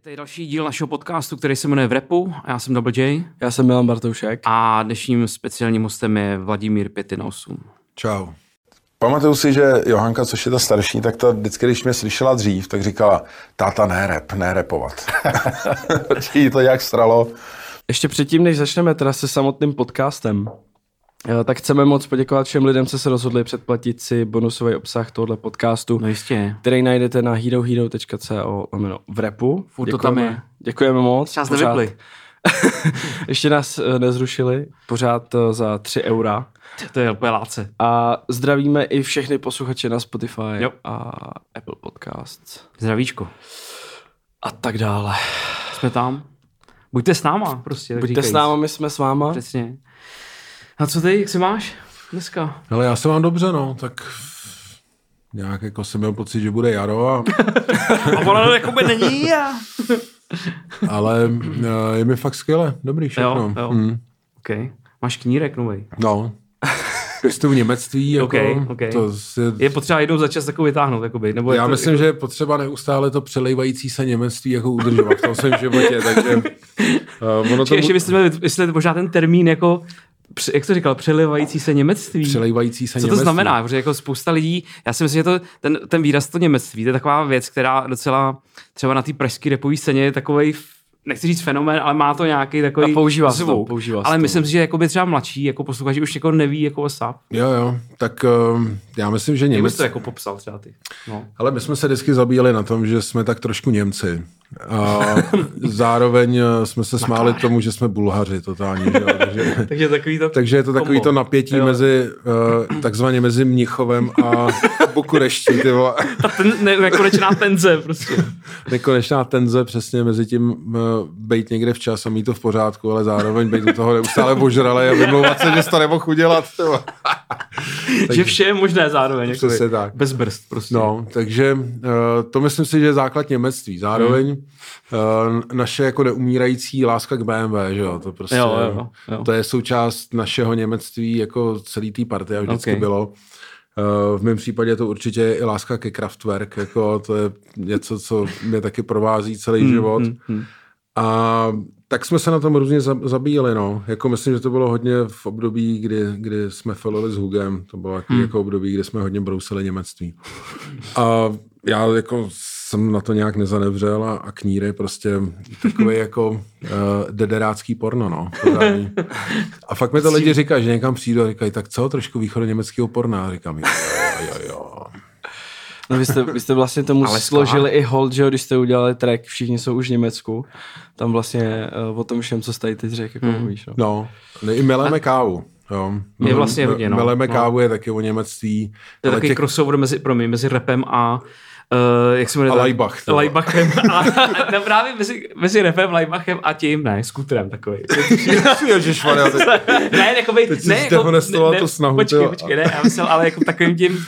Je tady další díl našeho podcastu, který se jmenuje V repu. A já jsem Double J. Já jsem Milan Bartoušek. A dnešním speciálním hostem je Vladimír 5 na 8. Čau. Pamatuju si, že Johanka, což je ta starší, tak ta vždycky, když mě slyšela dřív, tak říkala, táta ne rap, ne repovat. Jí to nějak stralo. Ještě předtím, než začneme teda se samotným podcastem, tak chceme moc poděkovat všem lidem, co se rozhodli předplatit si bonusový obsah tohoto podcastu, No jistě. který najdete na herohero.co lomeno v repu. Furt to tam je. Děkujeme moc. Čas pořád. nevypli. Ještě nás eh, nezrušili, pořád eh, za 3 eura. To je úplně láce. A zdravíme i všechny posluchače na Spotify Jo. a Apple Podcasts. Zdravíčko. A tak dále. Jsme tam. Buďte s náma, prostě. Buďte s říkajíc. náma, my jsme s váma. Přesně. A co ty, jak se máš dneska? Ale já se mám dobře, no, tak nějak jako jsem měl pocit, že bude jaro, a, A ono jakoby není a... ale eh, je mi fakt skvěle, dobrý všechno. Jo, jo. Mm. OK. Máš knírek nový. No, pěstu v němectví, jako, Ok, ok. to si, Je potřeba jednou za čas takový vytáhnout, jakoby. Nebo já to, myslím, že je potřeba neustále to přelejvající se němectví jako udržovat v tom svém životě, takže uh, ono Ještě, to ještě byste měli vysvětlit možná ten termín jako, jak to říkal, přelivající se němectví. přelejvající se Co to němectví. znamená? Protože jako spousta lidí, já si myslím, že to, ten, ten výraz to němectví, to je taková věc, která docela třeba na té pražské repové scéně je takový nechci říct fenomén, ale má to nějaký takový A používá se to, zvuk. používá ale to. myslím si, že jakoby třeba mladší jako posluchači už jako neví jako sap. Jo, jo, tak uh, já myslím, že Jak Němec... to jako popsal třeba ty? No. Ale my jsme se vždycky zabíjeli na tom, že jsme tak trošku Němci. A zároveň eh, jsme se smáli tomu, že jsme Bulhaři totální. Že? Takže, Takže takový to... takže je to takový kombo. to napětí Jo. mezi, uh, takzvaně mezi Mnichovem a Bukureští. Ty vole. Ta ten, ne, nekonečná tenze prostě. Nekonečná tenze přesně mezi tím uh, bejt někde včas a mít to v pořádku, ale zároveň bejt u toho neustále ožralej a vymlouvat se, že to nemohl udělat. ty vole. že vše je možné zároveň. Přesně tak. Bez brzd prostě. No, takže uh, to myslím si, že je základ němectví. Zároveň Hmm. Uh, naše jako neumírající láska k BMW, že jo, to prostě, Jo, jo, jo. to je součást našeho němectví, jako celý té party a vždycky Ok. okay. bylo. Uh, v mém případě to určitě je i láska ke Kraftwerk, jako to je něco, co mě taky provází celý Hmm, život. A tak jsme se na tom různě za- zabíjeli, no. Jako myslím, že to bylo hodně v období, kdy, kdy jsme felili s Hugem. To bylo Hmm. jako období, kdy jsme hodně brousili němectví. A já jako jsem na to nějak nezanevřel a, a kníry prostě takový jako uh, dederácký porno, no. pořádný. A fakt mi to lidi říkají, že někam přijdu a říkají, tak co, trošku východu německého porna. A říkám, jo, jo, jo, jo. No vy jste, vy jste vlastně tomu Ale složili i hold, že jo, když jste udělali track, všichni jsou už v Německu. Tam vlastně uh, o tom všem, co jste tady teď řekl, jako Hmm. mluvíš. No. No, ne, i meleme kávu. Jo. Je vlastně hodně, no. Meleme No. kávu je taky o němectví. To je ale takový těch- crossover mezi, promiň, mezi rapem a uh, jak se jmenuje? A Laibach, to. Laibachem. A, a, právě mezi, mezi rapem, Laibachem a tím, ne, skuterem takový. Ježišmarja, teď- ne, jakoby, Teď jsi ne, jako, zdehonestoval tu snahu, Počkej, tyjo. počkej, ne, já myslel, ale jako takovým tím,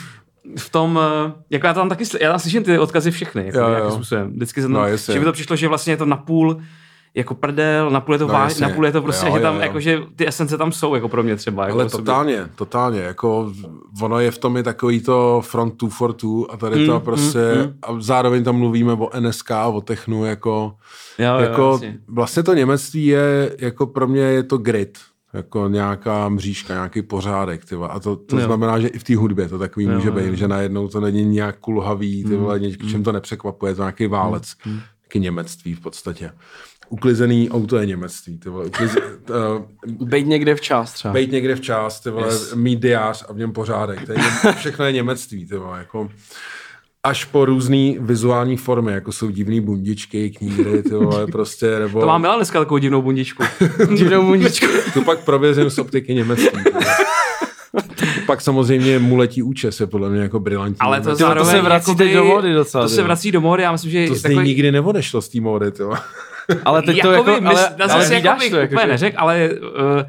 v tom, eh, jako já tam taky, já tam slyším ty odkazy všechny, jako Jo, jo. nějakým způsobem. Vždycky jsem No, že mi to přišlo, že vlastně je to napůl jako prdel, napůl je to No, váž, napůl je to prostě, Jo, že tam, jo, jo. jako, že ty esence tam jsou, jako pro mě třeba. Jako Ale osobně. totálně, totálně, jako ono je v tom i takový to front two for two a tady Mm, to prostě, a zároveň tam mluvíme o NSK, o technu, jako, Jo, jo, jako jasně. vlastně to němectví je, jako pro mě je to grit, jako nějaká mřížka, nějaký pořádek, tyva. a to, to Jo. znamená, že i v té hudbě to takový Jo, může jo. být, že najednou to není nějak kulhavý, ty vole, něčím to nepřekvapuje, je to nějaký válec, taky němectví v podstatě. Uklizený auto je němectví, ty vole. Uklize, uh, Bejt někde včas třeba. Bejt někde včas, ty vole, yes. mít diář a v něm pořádek. To je, všechno je němectví, ty vole, jako až po různé vizuální formy, jako jsou divný bundičky, kníry, ty vole, prostě, nebo... To má Milan dneska takovou divnou bundičku. Divnou muničku. Tu pak prověřím z optiky německý. pak samozřejmě muletí účes je podle mě jako brilantní. Ale to, to, to zároveň, se vrací teď do módy docela, To se vrací do módy, já myslím, že to z něj nikdy neodešlo z té vole. Ale teď to jako, mys, ale, na ale zase vídáš jako bych to, jako, úplně že- neřekl, ale uh,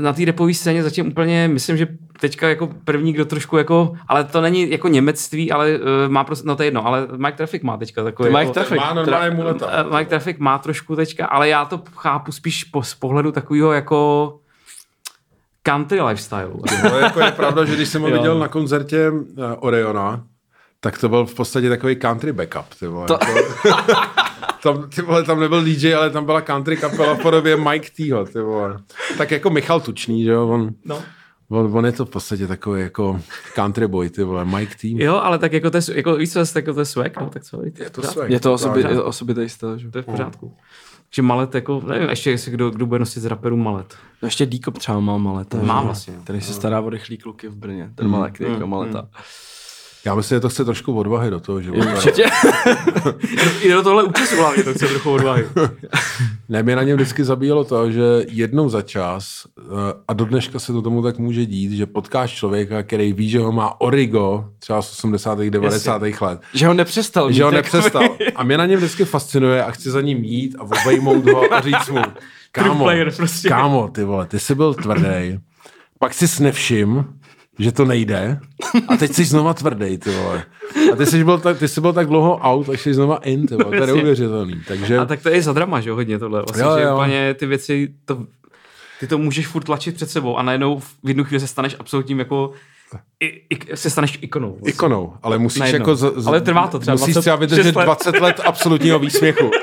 na té repové scéně zatím úplně, myslím, že teďka jako první, kdo trošku jako, ale to není jako němectví, ale uh, má prostě, no to je jedno, ale Mike Traffic má teďka takový. Mike jako, Traffic. Má normálně muleta. Uh, Mike Traffic má trošku teďka, ale já to chápu spíš po, z pohledu takového jako country lifestyle. No, jako je pravda, že když jsem ho viděl na koncertě uh, Oriona, tak to byl v podstatě takový country backup. Ty vole, To- jako, tam, ty vole, tam nebyl DJ, ale tam byla country kapela v podobě Mike T. Ty vole. Tak jako Michal Tučný, že jo, on, No. on, on, je to v podstatě takový jako country boy, ty vole, Mike T. Jo, ale tak jako to je, jako víš co, jako to je swag, no, tak co, je Je to pořádku. swag. Je to osobi, Právě. osobitý styl, že? To je v pořádku. Takže malet, jako, nevím, ještě jestli kdo, kdo bude nosit z raperů malet. No ještě Díkop třeba má maleta. Má že? vlastně. Který se stará o rychlý kluky v Brně. Ten malek, jako maleta. Já myslím, že to chce trošku odvahy do toho života. Určitě. I do tohle účesu hlavně to chce trochu odvahy. Ne, mě na něm vždycky zabíjelo to, že jednou za čas, eh, a do dneška se to tomu tak může dít, že potkáš člověka, který ví, že ho má origo, třeba z 80. 90. let, že ho nepřestal. že ho nepřestal. A mě na něm vždycky fascinuje a chci za ním jít a obejmout ho a říct mu, kámo, player prostě. kámo, ty vole, ty jsi byl tvrdý, pak si nevšim, že to nejde a teď jsi znova tvrdý, ty vole. A ty jsi byl tak, ty jsi byl tak dlouho out, až jsi znova in, ty vole. To je neuvěřitelný. Takže A tak to je i za drama, že hodně tohle. Vlastně, Jo, že jo. úplně ty věci, to, ty to můžeš furt tlačit před sebou a najednou v jednu chvíli se staneš absolutním jako, i, i, se staneš ikonou. Vlastně. ikonou, ale musíš Najednou. jako... Z, z, Ale trvá to třeba Musíš 20 třeba vydržet let. 20 let absolutního výsměchu.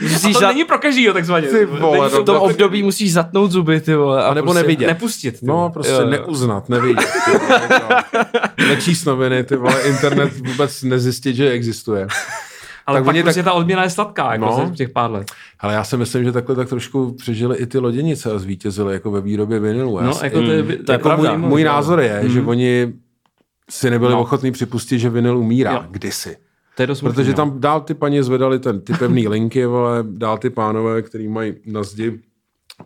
Musíš A to za, není pro každýho takzvaně. Ty vole, v tom období musíš zatnout zuby, ty vole. A nebo prostě, nevidět. Nepustit. ty No, prostě Jo, jo. neuznat, nevidět. ty vole, jako. Nečíst noviny, ty vole, internet vůbec nezjistit, že existuje. Ale tak pak oni prostě tak- ta odměna je sladká, jako No. no. těch pár let. Ale já si myslím, že takhle tak trošku přežili i ty loděnice a zvítězili jako ve výrobě vinilu. Já No, si- jako to je, to je jako pravda. můj, můj názor je, že oni si nebyli No. ochotní připustit, že vinyl umírá. Jo. Kdysi. To je dost smutný, Protože no. tam dál ty paní zvedali ten, ty pevný linky, vole, dál ty pánové, který mají na zdi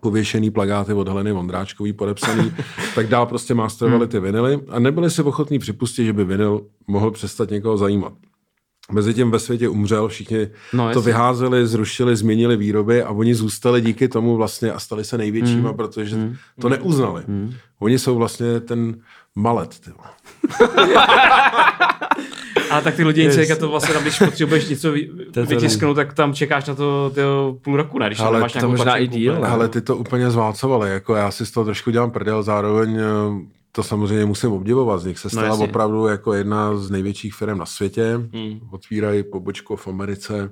pověšený plagáty od Heleny Vondráčkový podepsaný, tak dál prostě masterovali ty vinily a nebyli si ochotní připustit, že by vinyl mohl přestat někoho zajímat. Mezitím ve světě umřel, všichni No, to vyházeli, zrušili, změnili výroby a oni zůstali díky tomu vlastně a stali se největšíma, Hmm. protože to neuznali. Oni jsou vlastně ten malet. Ale tak ty loděnice, yes. to vlastně tam, když potřebuješ něco vytisknout, tak tam čekáš na to tyjo, půl roku, ne? Když Ale tam máš to možná i díl, ne? Ale ty to úplně zválcovali, jako já si z toho trošku dělám prdel, zároveň eh, to samozřejmě musím obdivovat, z nich se stala no, opravdu jako jedna z největších firm na světě, hmm. otvírají pobočku v Americe.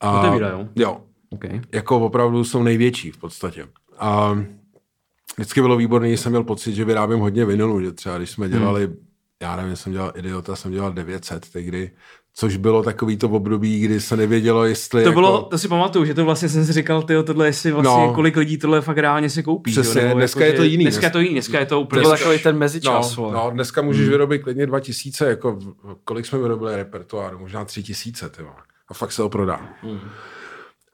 A, Otevírajou? Jo, Okay. jako opravdu jsou největší v podstatě. A vždycky bylo výborné, že jsem měl pocit, že vyrábím hodně vinilu, že třeba když jsme dělali, hmm. Já nevím, jsem dělal Idiota, jsem dělal 900 tehdy, což bylo takový to období, kdy se nevědělo, jestli To jako... bylo, to si pamatuju, že to vlastně jsem si říkal, tyjo, tohle jestli vlastně, No. kolik lidí tohle fakt reálně si koupí. Přesně, jo? Nebo dneska jako, je to jiný. Dneska je to jiný, dneska je to To úplně... byl Dneska, takový ten mezičas, No, no, dneska můžeš hmm. vyrobit klidně 2000, jako kolik jsme vyrobili repertoáru, možná 3000, ty. A fakt se ho prodá. Hmm.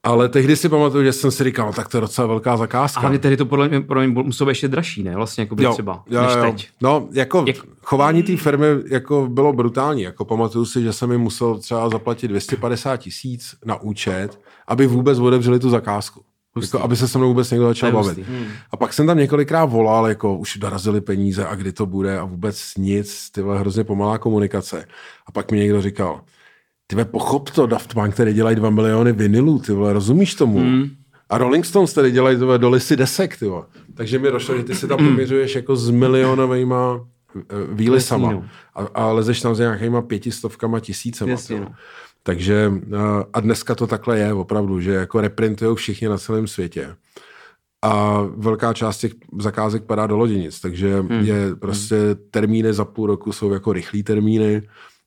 Ale tehdy si pamatuju, že jsem si říkal, no, tak to je docela velká zakázka. hlavně tehdy to podle mě, pro mě muselo být ještě dražší, ne? Vlastně jako by třeba, jo, než jo. teď. No, jako Jak- chování té firmy jako bylo brutální. Jako pamatuju si, že jsem jim musel třeba zaplatit 250 tisíc na účet, aby vůbec otevřeli tu zakázku. Jako, aby se se mnou vůbec někdo začal bavit. Hmm. A pak jsem tam několikrát volal, jako už dorazili peníze a kdy to bude a vůbec nic, ty vole, hrozně pomalá komunikace. A pak mi někdo říkal, ty vole, pochop to, Daft Punk tady dělají 2 miliony vinilů, ty vole, rozumíš tomu? Hmm. A Rolling Stones tady dělají ty vole, do listy desek, ty vole. Takže mi došlo, že ty si tam poměřuješ jako s milionovejma eh, výlisama Jasný, no. a, a lezeš tam s nějakýma pětistovkama, tisícema. Jasně, no. Takže eh, a dneska to takhle je opravdu, že jako reprintují všichni na celém světě. A velká část těch zakázek padá do loděnic, takže hmm. je prostě termíny za půl roku jsou jako rychlý termíny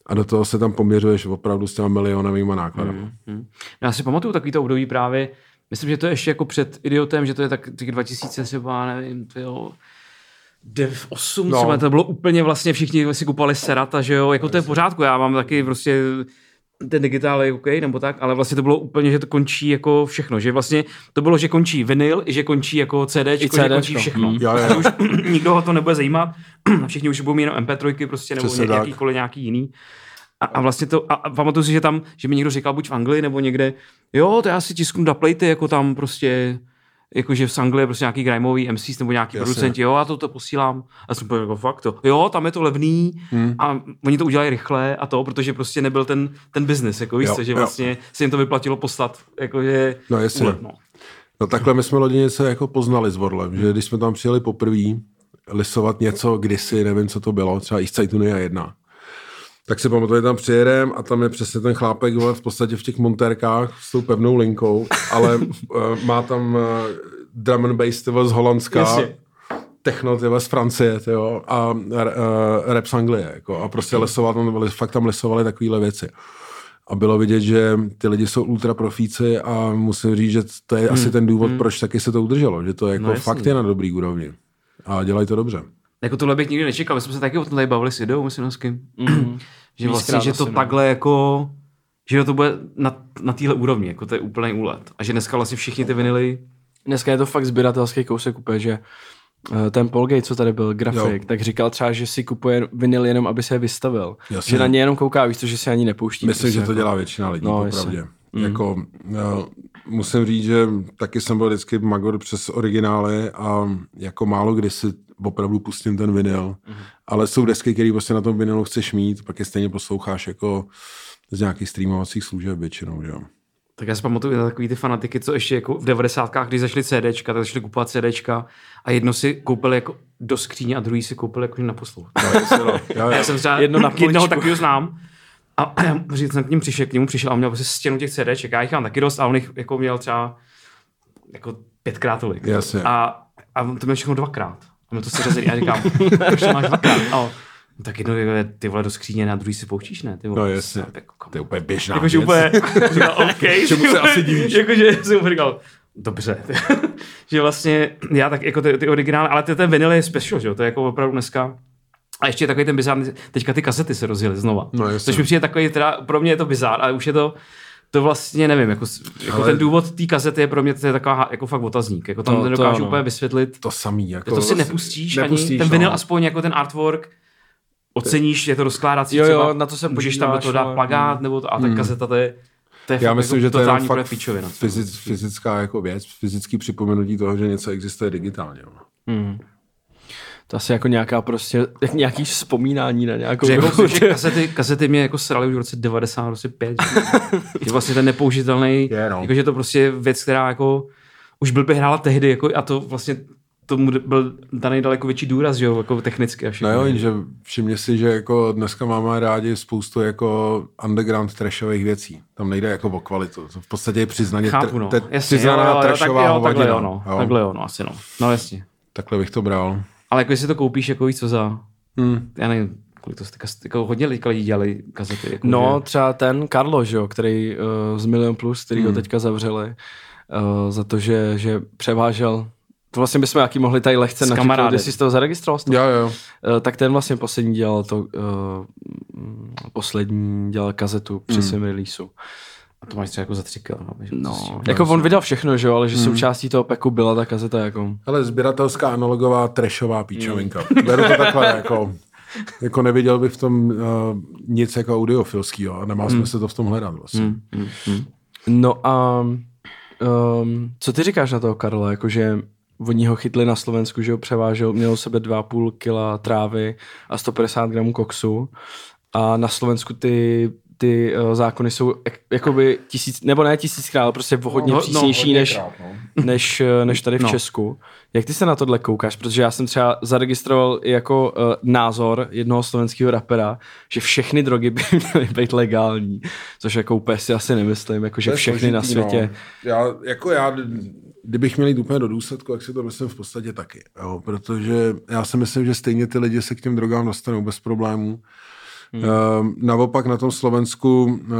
a do toho se tam poměřuješ opravdu s těma milionovými nákladami. Hmm. Hmm. Já si pamatuju takový to období právě, myslím, že to je ještě jako před idiotem, že to je tak těch 2000 třeba, nevím, tyjo, 8 No. no. třeba, to bylo úplně vlastně všichni si kupovali Serata, že jo, jako to je v pořádku, já mám taky prostě ten digitál je OK, nebo tak, ale vlastně to bylo úplně, že to končí jako všechno, že vlastně to bylo, že končí vinyl, i že končí jako CD, že končí všechno. Mm. Jo, jo. Už nikdo ho to nebude zajímat, všichni už budou mít jenom MP3 prostě, nebo Přesně ně, jakýkoliv nějaký jiný. A, a vlastně to, a, a pamatuju si, že tam, že mi někdo říkal buď v Anglii nebo někde, jo, to já si tisknu duplejty, jako tam prostě, jakože v Anglii je prostě nějaký grimeový MCs nebo nějaký Jasně. producenti, jo, já to, to posílám. A jsem úplně jako fakt to, jo, tam je to levný hmm. a oni to udělají rychle a to, protože prostě nebyl ten, ten business, jako víš Jo, co, že jo. vlastně se jim to vyplatilo poslat, jakože No, jasně. úlet, no. No takhle my jsme loděnice jako poznali s Vorlem, že když jsme tam přijeli poprvé lisovat něco kdysi, nevím, co to bylo, třeba East Side Unia 1, Tak si pamatuju, že tam přijedem a tam je přesně ten chlápek vole, v podstatě v těch montérkách s tou pevnou linkou, ale uh, má tam uh, drum and bass tyvo, z Holandska, Jasně. techno tyvo, z Francie tyvo, a uh, rap z Anglie. Jako, a prostě lesoval tam, fakt tam lesovali takovéhle věci. A bylo vidět, že ty lidi jsou ultra profíci a musím říct, že to je asi ten důvod, proč taky se to udrželo, že to jako No fakt je na dobrý úrovni. A dělají to dobře. Jako tohle bych nikdy nečekal, my jsme se taky o tom tady bavili s Idou, myslím, s kým. že vlastně, že asi, to no. takhle jako, že to bude na, na téhle úrovni, jako to je úplný úlet. A že dneska vlastně všichni ty vinily, Dneska je to fakt sběratelský kousek úplně, že eh, ten Paul Gates, co tady byl, grafik, Jo. tak říkal třeba, že si kupuje vinyl jenom, aby se je vystavil. Jasně. Že na ně jenom kouká, víš to, že si ani nepouští. Myslím, prostě že to jako. dělá většina lidí, No, no, jasně. Mm. Jako, uh, musím říct, že taky jsem byl vždycky magor přes originály a jako málo kdy si opravdu pustím ten vinyl, mm. ale jsou desky, které prostě na tom vinylu chceš mít, pak je stejně posloucháš jako z nějakých streamovacích služeb většinou, že jo. tak já si pamatuju na takový ty fanatiky, co ještě jako v 90. když zašly CDčka, tak začali kupovat CDčka a jedno si koupili jako do skříně a druhý si koupili jako na poslouch. No, no. Já jo. jsem třeba Jedno na jednoho takového znám. A říct, jsem k ním přišel, k němu přišel a on měl prostě stěnu těch CDček. Já jich mám taky dost a on jich jako měl třeba jako pětkrát tolik. Jasně. A, a on to měl všechno dvakrát. A mě to se řezili. A já říkám, proč to máš dvakrát? A on, no, tak jedno je ty vole do skříně, na druhý si pouštíš, ne? Ty vole. No, jasně. Jako, To je úplně běžná Jakože věc. úplně, říkal, OK. Čemu se asi divíš? Jakože jsem mu říkal, dobře. že vlastně, já tak jako ty, ty originály, ale ty, ten vinyl je special, že jo, to je jako opravdu dneska. A ještě takový ten bizár, teďka ty kasety se rozjeli znova. No, jasně. což mi přijde takový, teda, pro mě je to bizár, ale už je to, to vlastně nevím, jako, jako Ale- ten důvod té kasety je pro mě to je taková jako fakt otazník. Jako tam To- to, to nedokážu ano. úplně vysvětlit. To samý. Jako, To si nepustíš, nepustíš ani ten vinyl no. aspoň jako ten artwork oceníš, je to rozkládací Jo, jo, třeba, na to se můžeš tam do toho dát ale- plagát, nebo to, a ta kaseta to je, to je Já fakt myslím, jako že to je jenom fakt pičovina. fyzic, fyzická jako věc, fyzický připomenutí toho, že něco existuje digitálně. No. Hmm. To asi jako nějaká prostě, jak nějaký vzpomínání na nějakou Že, jako, že kasety, kasety mě jako sraly už v roce 95. je vlastně ten nepoužitelný, Je, no. jakože to prostě je věc, která jako už blbě hrála tehdy, jako, a to vlastně tomu byl daný daleko větší důraz, že jo, jako technicky a všechno. No jo, jenže všimně si, že jako dneska máme rádi spoustu jako underground trashových věcí. Tam nejde jako o kvalitu. To v podstatě je přiznaně Chápu, no. Jasně, přiznaná jo, jo, jo, tak, trashová jo, takhle jo, no. Takhle jo, no, asi no. No jasně. Takhle bych to bral. Ale jako jestli to koupíš, jako víš co za, Hmm. já nevím, kolik to kasety, jako hodně lidí dělali kazety. Jako, No, že, třeba ten Karlo, že jo, který uh, z Milion Plus, který Hmm. ho teďka zavřeli uh, za to, že, že převážel to vlastně bychom jaký mohli tady lehce načítat, jestli jsi to zaregistroval. Jo, jo. Eh, tak ten vlastně poslední dělal to, uh, poslední dělal kazetu při Hmm. svém releaseu. A to máš třeba jako za tři kilo. No, No, jako on vydal všechno, že jo, ale že součástí toho peku byla ta kazeta jako... Ale sběratelská analogová trashová píčovinka. Beru to takhle jako... Jako neviděl bych v tom uh, nic jako audiofilského a nemá smysl to v tom hledat vlastně. Hmm. No a um, co ty říkáš na toho Karla, jakože oni ho chytli na Slovensku, že ho převážel, měl u sebe 2,5 kila trávy a 150 gramů koksu a na Slovensku ty ty uh, zákony jsou jak, jakoby tisíc, nebo ne tisíckrát, ale prostě o hodně No, no, přísnější než, no. než, eh, než tady v No. Česku. Jak ty se na tohle koukáš? Protože já jsem třeba zaregistroval jako uh, názor jednoho slovenského rapera, že všechny drogy by měly být legální, což jako úplně si asi nemyslím, jako že všechny na složitý, světě. No. Já, jako já, kdybych měl jít úplně do důsledku, tak si to myslím v podstatě taky. Jo, protože já si myslím, že stejně ty lidi se k těm drogám dostanou bez problémů. Hmm. Uh, naopak na tom Slovensku uh,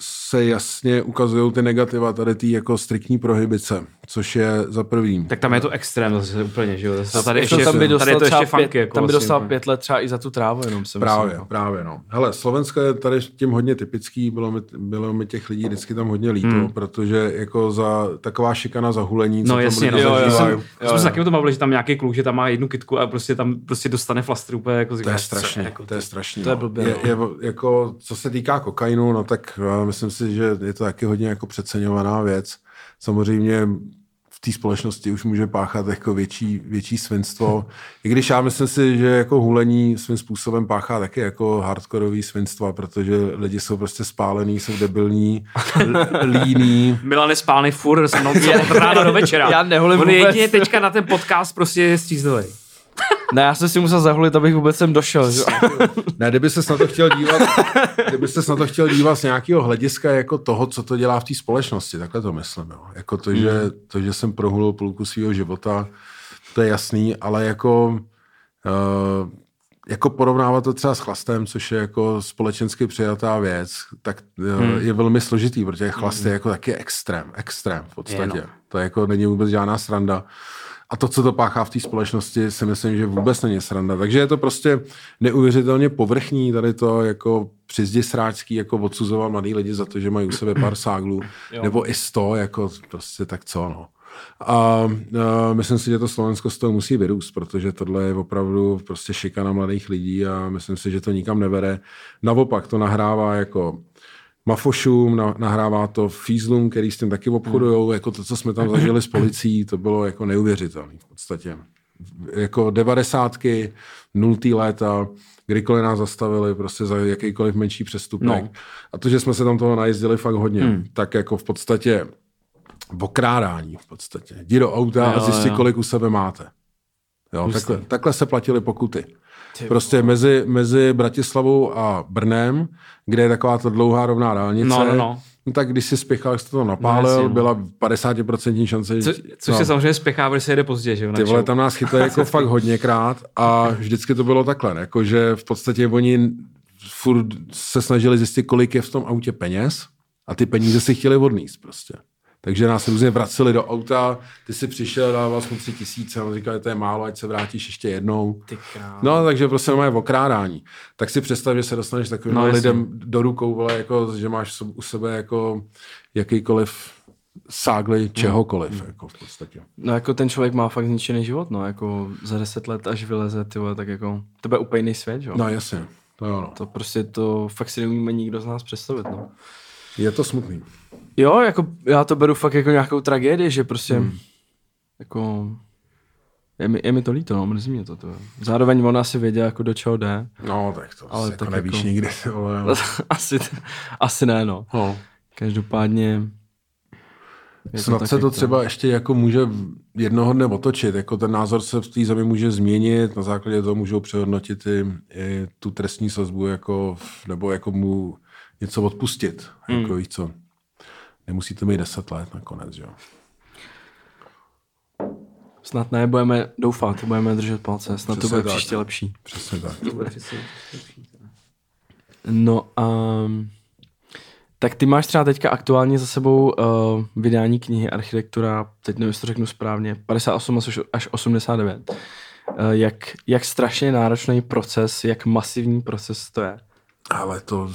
se jasně ukazují ty negativa tady ty jako striktní prohibice, což je za prvým. Tak tam je to extrém zase úplně, že jo. Zase tady ještě, tam by tady dostal je to ještě funky. pět, Jako tam by vlastně dostal pět let třeba i za tu trávu, jenom si Právě, myslím. právě, no. Hele, Slovensko je tady tím hodně typický, bylo mi, bylo mi těch lidí vždycky tam hodně líto, hmm. protože jako za taková šikana za hulení, co No tam jasně, lidi no, jo, jo, jsem, já jsme se taky o tom bavili, že tam nějaký kluk, že tam má jednu kitku a prostě tam prostě dostane flastr úplně jako To je strašně, jako, to je strašný. To je no. blbě, je, no. je, jako, co se týká kokainu, no tak uh, myslím si, že je to taky hodně jako přeceňovaná věc. Samozřejmě v té společnosti už může páchat jako větší, větší svinstvo. I když já myslím si, že jako hulení svým způsobem páchá taky jako hardkorový svinstva, protože lidi jsou prostě spálení, jsou debilní, l- líní. Milan je spálný furt se mnou od rána do večera. Já neholím On je jedině teďka na ten podcast prostě je střízlivý. Ne, já jsem si musel zahulit, abych vůbec sem došel. Že? Ne, kdyby se na to chtěl dívat, kdyby se na to chtěl dívat z nějakého hlediska jako toho, co to dělá v té společnosti, takhle to myslím. Jo. Jako to, že, to, že jsem prohulil půlku svého života, to je jasný, ale jako uh, jako porovnávat to třeba s chlastem, což je jako společensky přijatá věc, tak hmm. je velmi složitý, protože chlast je jako taky extrém, extrém v podstatě. Je, no. To jako není vůbec žádná sranda. A to, co to páchá v té společnosti, si myslím, že vůbec není sranda. Takže je to prostě neuvěřitelně povrchní, tady to jako přizdi sráčský, jako odsuzovat mladý lidi za to, že mají u sebe pár ságlů, nebo i sto, jako prostě tak co, no. A, a myslím si, že to Slovensko z toho musí vyrůst, protože tohle je opravdu prostě šikana mladých lidí a myslím si, že to nikam nevede. Naopak to nahrává jako mafošům, na, nahrává to fízlům, který s tím taky obchodují, hmm. jako to, co jsme tam zažili s policií, to bylo jako neuvěřitelné v podstatě. Jako devadesátky, nultý léta, kdykoliv nás zastavili prostě za jakýkoliv menší přestupek. No. A to, že jsme se tam toho najezdili fakt hodně, hmm. tak jako v podstatě okrádání v podstatě. Jdi do auta jo, a zjistí, kolik u sebe máte. Jo, takhle, takhle se platily pokuty. Prostě mezi, mezi Bratislavou a Brnem, kde je taková ta dlouhá rovná dálnice, No, no, no. no tak když si spěchal, jak jsi to napálil, No, jasně, byla 50% šance. Co, což no. se samozřejmě spěchá, protože se jede pozdě, že jo? Ty vole, tam nás chytli jako fakt hodněkrát a vždycky to bylo takhle, jako že v podstatě oni furt se snažili zjistit, kolik je v tom autě peněz a ty peníze si chtěli odníst prostě. Takže nás různě vraceli do auta, ty si přišel, dával mu tři tisíce, on říkal, že to je málo, ať se vrátíš ještě jednou. No, takže prostě mají okrádání. Tak si představ, že se dostaneš takovým No, no, lidem do rukou, vole, jako, že máš u sebe jako jakýkoliv ságly čehokoliv, Hmm. jako v podstatě. No jako ten člověk má fakt zničený život, no, jako za deset let, až vyleze, ty vole, tak jako, to bude úplně jiný svět, jo. No jasně, to jo, no. To prostě to fakt si neumíme nikdo z nás představit, no. Je to smutný. Jo, jako já to beru fakt jako nějakou tragédii, že prostě hmm. jako je mi, je mi to líto, no, mrzí mě to, to. Zároveň on asi věděl, jako do čeho jde. No, tak to Ale jako tak nevíš jako- nikdy. Ale... asi, asi ne, no. No. Každopádně je Snad tak, se jak to třeba ještě jako může jednoho dne otočit, jako ten názor se v té zemi může změnit, na základě toho můžou přehodnotit i, i tu trestní sazbu, jako, nebo jako mu něco odpustit, Hmm. jako víš co. Nemusíte mít 10 let nakonec, jo. Snad ne, budeme doufat, budeme držet palce, snad to Přesně bude tak. příště lepší. Přesně tak. No a tak ty máš třeba teďka aktuálně za sebou uh, vydání knihy Architektura, teď nevím, jestli to řeknu správně, 58 až- až 89. Uh, jak, jak strašně náročný proces, jak masivní proces to je. Ale to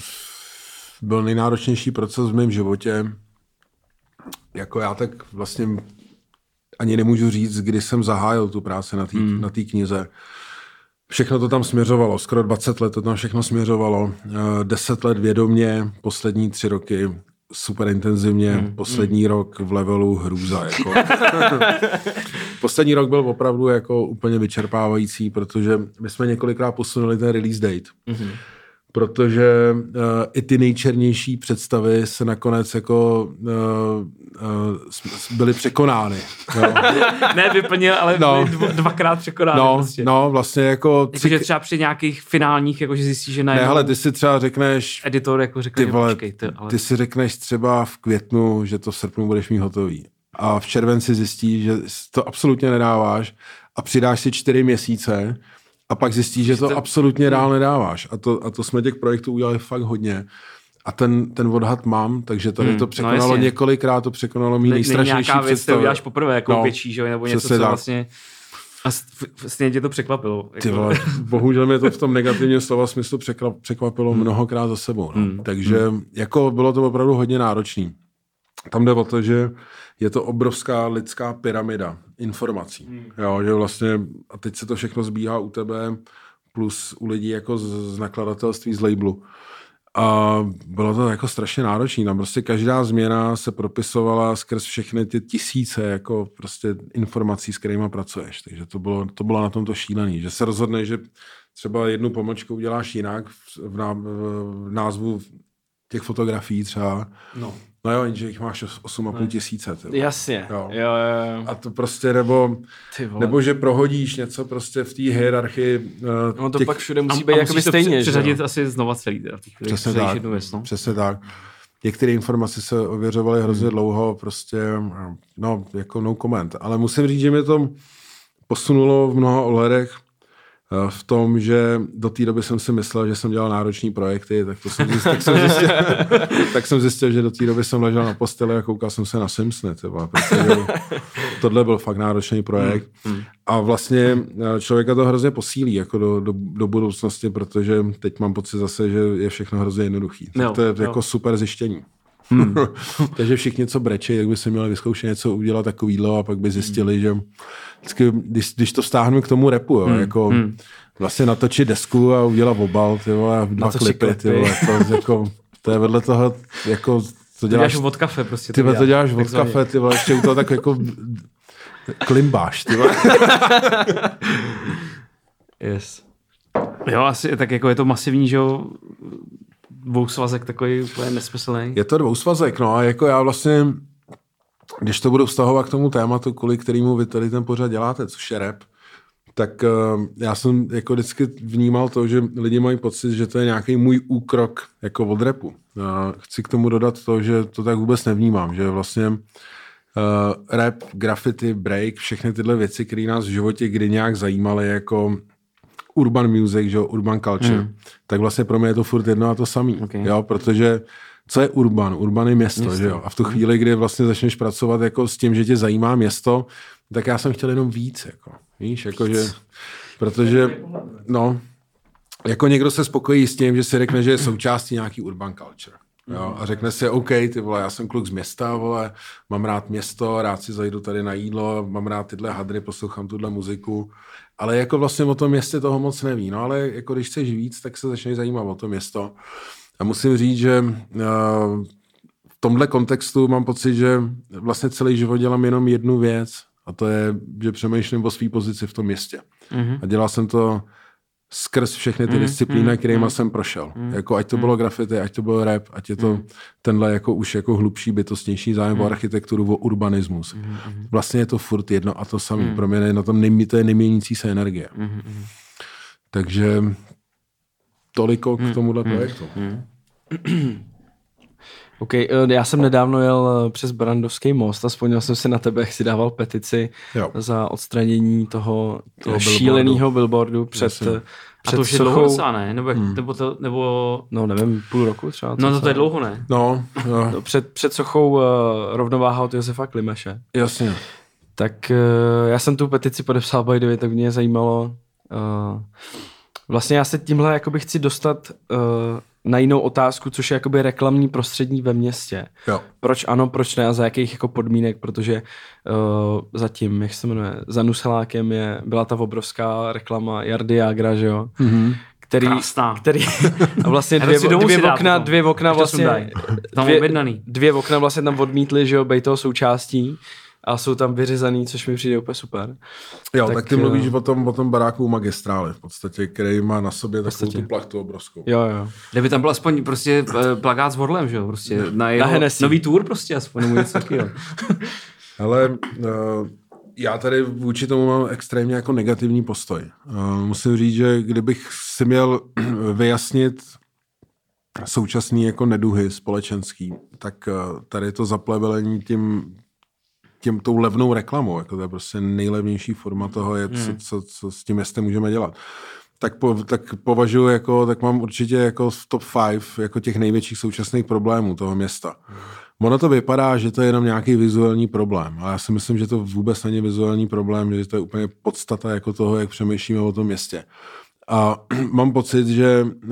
byl nejnáročnější proces v mém životě. Jako já tak vlastně ani nemůžu říct, kdy jsem zahájil tu práci na té na té knize. Všechno to tam směřovalo, skoro 20 let to tam všechno směřovalo. Eh, 10 let vědomě, poslední tři roky super intenzivně, hmm. poslední hmm. rok v levelu hrůza. Jako. poslední rok byl opravdu jako úplně vyčerpávající, protože my jsme několikrát posunuli ten release date. Hmm protože uh, i ty nejčernější představy se nakonec jako uh, uh, byly překonány. Jo. ne vyplnil, ale No. dv, dvakrát překonány No, prostě. no, vlastně jako... Jakože třeba při nějakých finálních, jakože zjistíš, že ne, najednou hele, ty si třeba řekneš, editor jako řekl, ty že vole, počkej, ty, ale... ty si řekneš třeba v květnu, že to v srpnu budeš mít hotový. A v červenci zjistíš, že to absolutně nedáváš a přidáš si čtyři měsíce a pak zjistíš, že to to- absolutně dál nedáváš. A to, a to jsme těch projektů udělali fakt hodně. A ten, ten odhad mám, takže tady Hmm, to no překonalo jasně. několikrát, to překonalo mý Ne- nejstrašnější nějaká věc, představy. uděláš poprvé, jako No, no, větší, že? nebo něco, co tak. vlastně... A stejně tě to překvapilo. Ty Jako, vole, bohužel mě to v tom negativním slova smyslu překvapilo Hmm. mnohokrát za sebou. No. Takže jako bylo to opravdu hodně náročný. Tam jde o to, že je to obrovská lidská pyramida informací. Hmm. Jo, že vlastně, a teď se to všechno zbíhá u tebe, plus u lidí jako z, z nakladatelství, z labelu. A bylo to jako strašně náročné. Tam prostě každá změna se propisovala skrz všechny ty tisíce jako prostě informací, s kterými pracuješ. Takže to bylo, to bylo na tom to šílený, že se rozhodne, že třeba jednu pomlčku uděláš jinak v, v, v názvu těch fotografií třeba No. No jo, jenže jich máš 8,5 tisíce. ty vole. Jasně, Jo. jo, jo, jo. A to prostě, nebo, Ty vole. nebo že prohodíš něco prostě v té hierarchii uh, No to těch, pak všude musí A- být a jakoby stejně, že Přeřadit asi znova celý. Teda, Přesně tak. jednu věc, no. Přesně tak. Některé informace se ověřovaly hrozně dlouho, prostě, no, jako no comment. Ale musím říct, že mě to posunulo v mnoha ohledech eh, v tom, že do té doby jsem si myslel, že jsem dělal nároční projekty, tak, to jsem zjistil, tak, jsem zjistil, tak jsem zjistil, že do té doby jsem ležel na posteli a koukal jsem se na Simpsony, tyba, protože tohle byl fakt náročný projekt. A vlastně eh, člověka to hrozně posílí jako do, do, do budoucnosti, protože teď mám pocit zase, že je všechno hrozně jednoduchý. Tak to je jo. jako super zjištění. Takže všichni, co brečí, tak by si měli vyzkoušet něco udělat takovýhle a pak by zjistili, že vždycky, když, když to stáhnu k tomu repu, jo, jako vlastně natočit desku a udělat obal, ty vole, a dva Natočit klipy, ty klipy. vole, to, jako, to je vedle toho, jako, to To děláš, děláš od kafe prostě. ty vole, to děláš od kafe, ty vole, ještě u toho tak jako klimbáš, ty vole. Yes. Jo, asi tak jako je to masivní, že jo, dvousvazek takový úplně nesmyslný. Je to dvousvazek, no a jako já vlastně, když to budu vztahovat k tomu tématu, kvůli kterému vy tady ten pořad děláte, což je rap, tak uh, já jsem jako vždycky vnímal to, že lidi mají pocit, že to je nějaký můj úkrok jako od repu. Chci k tomu dodat to, že to tak vůbec nevnímám, že vlastně uh, rap, graffiti, break, všechny tyhle věci, které nás v životě kdy nějak zajímaly jako urban music, že jo, urban culture, hmm. tak vlastně pro mě je to furt jedno a to samý, Okay. jo, protože co je urban? Urban je město, město. že jo? A v tu chvíli, kdy vlastně začneš pracovat jako s tím, že tě zajímá město, tak já jsem chtěl jenom víc, jako, víš, jakože, protože, no, jako někdo se spokojí s tím, že si řekne, že je součástí nějaký urban culture. Jo, a řekne si, OK, ty vole, já jsem kluk z města, vole, mám rád město, rád si zajdu tady na jídlo, mám rád tyhle hadry, poslouchám tuhle muziku, ale jako vlastně o tom městě toho moc neví, no ale jako když chceš víc, tak se začneš zajímat o to město. A musím říct, že uh, v tomhle kontextu mám pocit, že vlastně celý život dělám jenom jednu věc a to je, že přemýšlím o své pozici v tom městě. Mm-hmm. A dělal jsem to skrz všechny ty mm, disciplíny, mm, kterýma mm, jsem prošel. Mm, jako ať to bylo graffiti, ať to bylo rap, ať je to mm. tenhle jako už jako hlubší, bytostnější zájem mm. o architekturu, o urbanismus. Mm, vlastně je to furt jedno a to samé. Mm. Pro mě je na tom nejmí, to je neměnící se energie. Mm, Takže toliko k tomuhle mm, projektu. Mm. OK, eh, já jsem nedávno jel eh, přes Brandovský most a vzpomněl jsem si na tebe, jak si dával petici Jo. za odstranění toho, toho billboardu. šíleného billboardu před, Jasně. eh, A před to už je dlouho docela, ne? Nebo, jak, nebo, to, nebo... no nevím, půl roku třeba. No to, co to je dlouho, ne? No, no, No, před, před sochou uh, rovnováha od Josefa Klimeše. jasně. Tak uh, já jsem tu petici podepsal by the way, tak mě zajímalo. Uh, vlastně já se tímhle jakoby chci dostat uh, na jinou otázku, což je jakoby reklamní prostředí ve městě. Jo. Proč ano, proč ne a za jakých jako podmínek, protože uh, zatím, jak se jmenuje, za Nuselákem je, byla ta obrovská reklama Jardy Jagra, že jo? Mm-hmm. Který, Krásná. který, a vlastně dvě, dvě dát okna, potom, dvě okna vlastně, dvě, dvě okna vlastně tam odmítli, že jo, bej toho součástí a jsou tam vyřezaný, což mi přijde úplně super. Jo, Tak, tak, ty eh, mluvíš o tom, o tom baráku u magistrály v podstatě, který má na sobě takovou podstatě. tu plachtu obrovskou. Jo, jo. Kdyby tam byl aspoň prostě eh, plagát s Horlem, že jo? Prostě na jeho Hennessy. nový tour prostě aspoň, nebo něco takového. Ale uh, já tady vůči tomu mám extrémně jako negativní postoj. Uh, musím říct, že kdybych si měl vyjasnit současný jako neduhy společenský, tak uh, tady to zaplebelení tím, tím tou levnou reklamou, jako to je prostě nejlevnější forma toho, je, co, co, co s tím městem můžeme dělat. Tak, po, tak považuji jako, tak mám určitě jako v top 5 jako těch největších současných problémů toho města. Ono to vypadá, že to je jenom nějaký vizuální problém, ale já si myslím, že to vůbec není vizuální problém, že to je úplně podstata jako toho, jak přemýšlíme o tom městě. A mám pocit, že uh,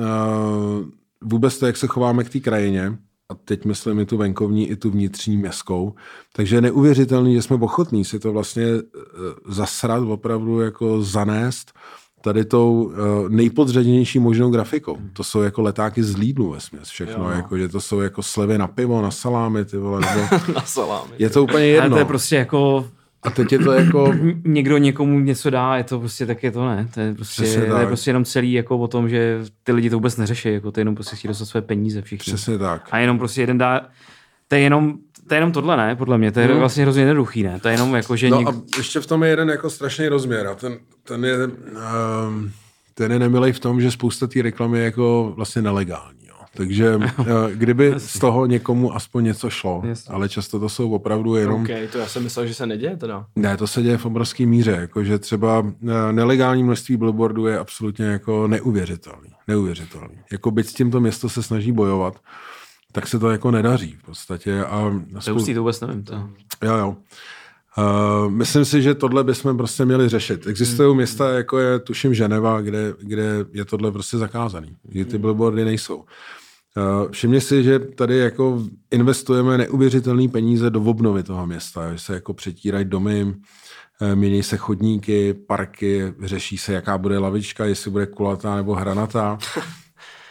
vůbec to, jak se chováme k té krajině, a teď myslím i tu venkovní, i tu vnitřní městskou, takže je neuvěřitelný, že jsme ochotní si to vlastně uh, zasrat, opravdu jako zanést tady tou uh, nejpodřadnější možnou grafikou. To jsou jako letáky z Lidlu ve směs všechno, Jo. jako, že to jsou jako slevy na pivo, na salámy, ty vole, nebo Na salámy. je to úplně Ale jedno. to je prostě jako A teď je to jako, někdo někomu něco dá, je to prostě tak je to ne. To je prostě, Přesně to je prostě jenom celý jako o tom, že ty lidi to vůbec neřeší, jako to jenom prostě chtějí dostat své peníze všichni. přesně tak. A jenom prostě jeden dá To je jenom, to je jenom tohle, ne? Podle mě, to je Hmm. vlastně hrozně jednoduchý, ne? To je jenom jako, že No něk... a ještě v tom je jeden jako strašný rozměr a ten, ten je, um, ten je nemilej v tom, že spousta té reklamy je jako vlastně nelegální. Takže uh, kdyby z toho někomu aspoň něco šlo, Jasně. ale často to jsou opravdu jenom... OK, to já jsem myslel, že se neděje teda. Ne, to se děje v obrovské míře, jakože třeba eh, nelegální množství billboardů je absolutně jako neuvěřitelný. Neuvěřitelný. Jako byť s tím to město se snaží bojovat, tak se to jako nedaří v podstatě. A To spou- hustý, to vůbec nevím. To. Jo, jo. Uh, myslím si, že tohle bychom prostě měli řešit. Existují města, jako je tuším Ženeva, kde, kde je tohle prostě zakázaný. Že ty billboardy nejsou. Uh, všimni si, že tady jako investujeme neuvěřitelné peníze do obnovy toho města. Že se jako přetírají domy, eh, mění se chodníky, parky, řeší se, jaká bude lavička, jestli bude kulatá nebo hranatá.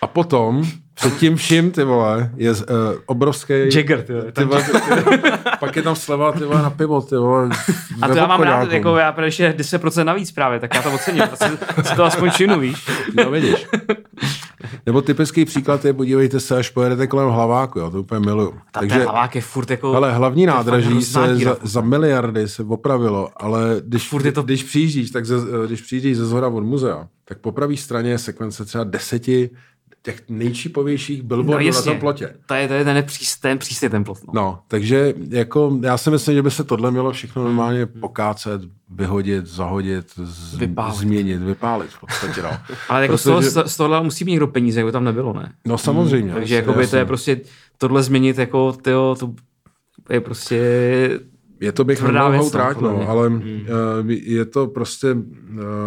A potom, před tím vším, ty vole, je uh, obrovský... Jagger, ty vole. Ty vole, ty, pak je tam sleva ty vole, na pivo, ty vole, A to já mám rád, jako já ještě 10% navíc právě, tak já to ocením. Já si, si to aspoň činu, víš? No vidíš. Nebo typický příklad je, podívejte se, až pojedete kolem hlaváku, jo, to úplně miluju. Ta Takže, hlavák je furt jako... ale hlavní nádraží se díra za, za miliardy se opravilo, ale když, Furt je to- když přijíždíš, tak ze, když přijíždíš ze zhora od muzea, tak po pravé straně je sekvence třeba deseti těch nejčípovějších no billboardů na jasně, tom plotě. to je, to je ten, nepříst, ten přísný ten plot. No. No, takže jako já si myslím, že by se tohle mělo všechno normálně pokácet, vyhodit, zahodit, z, Vypálit. změnit, vypálit v podstatě, no. Ale jako Protože- z, toho, z tohohle musí mít někdo peníze, jako tam nebylo, ne? No samozřejmě. Takže jasně, jako to je prostě tohle změnit, jako tyjo, to je prostě... Je to bych dlouhou no, tráť, no, mě. ale uh, je to prostě, uh,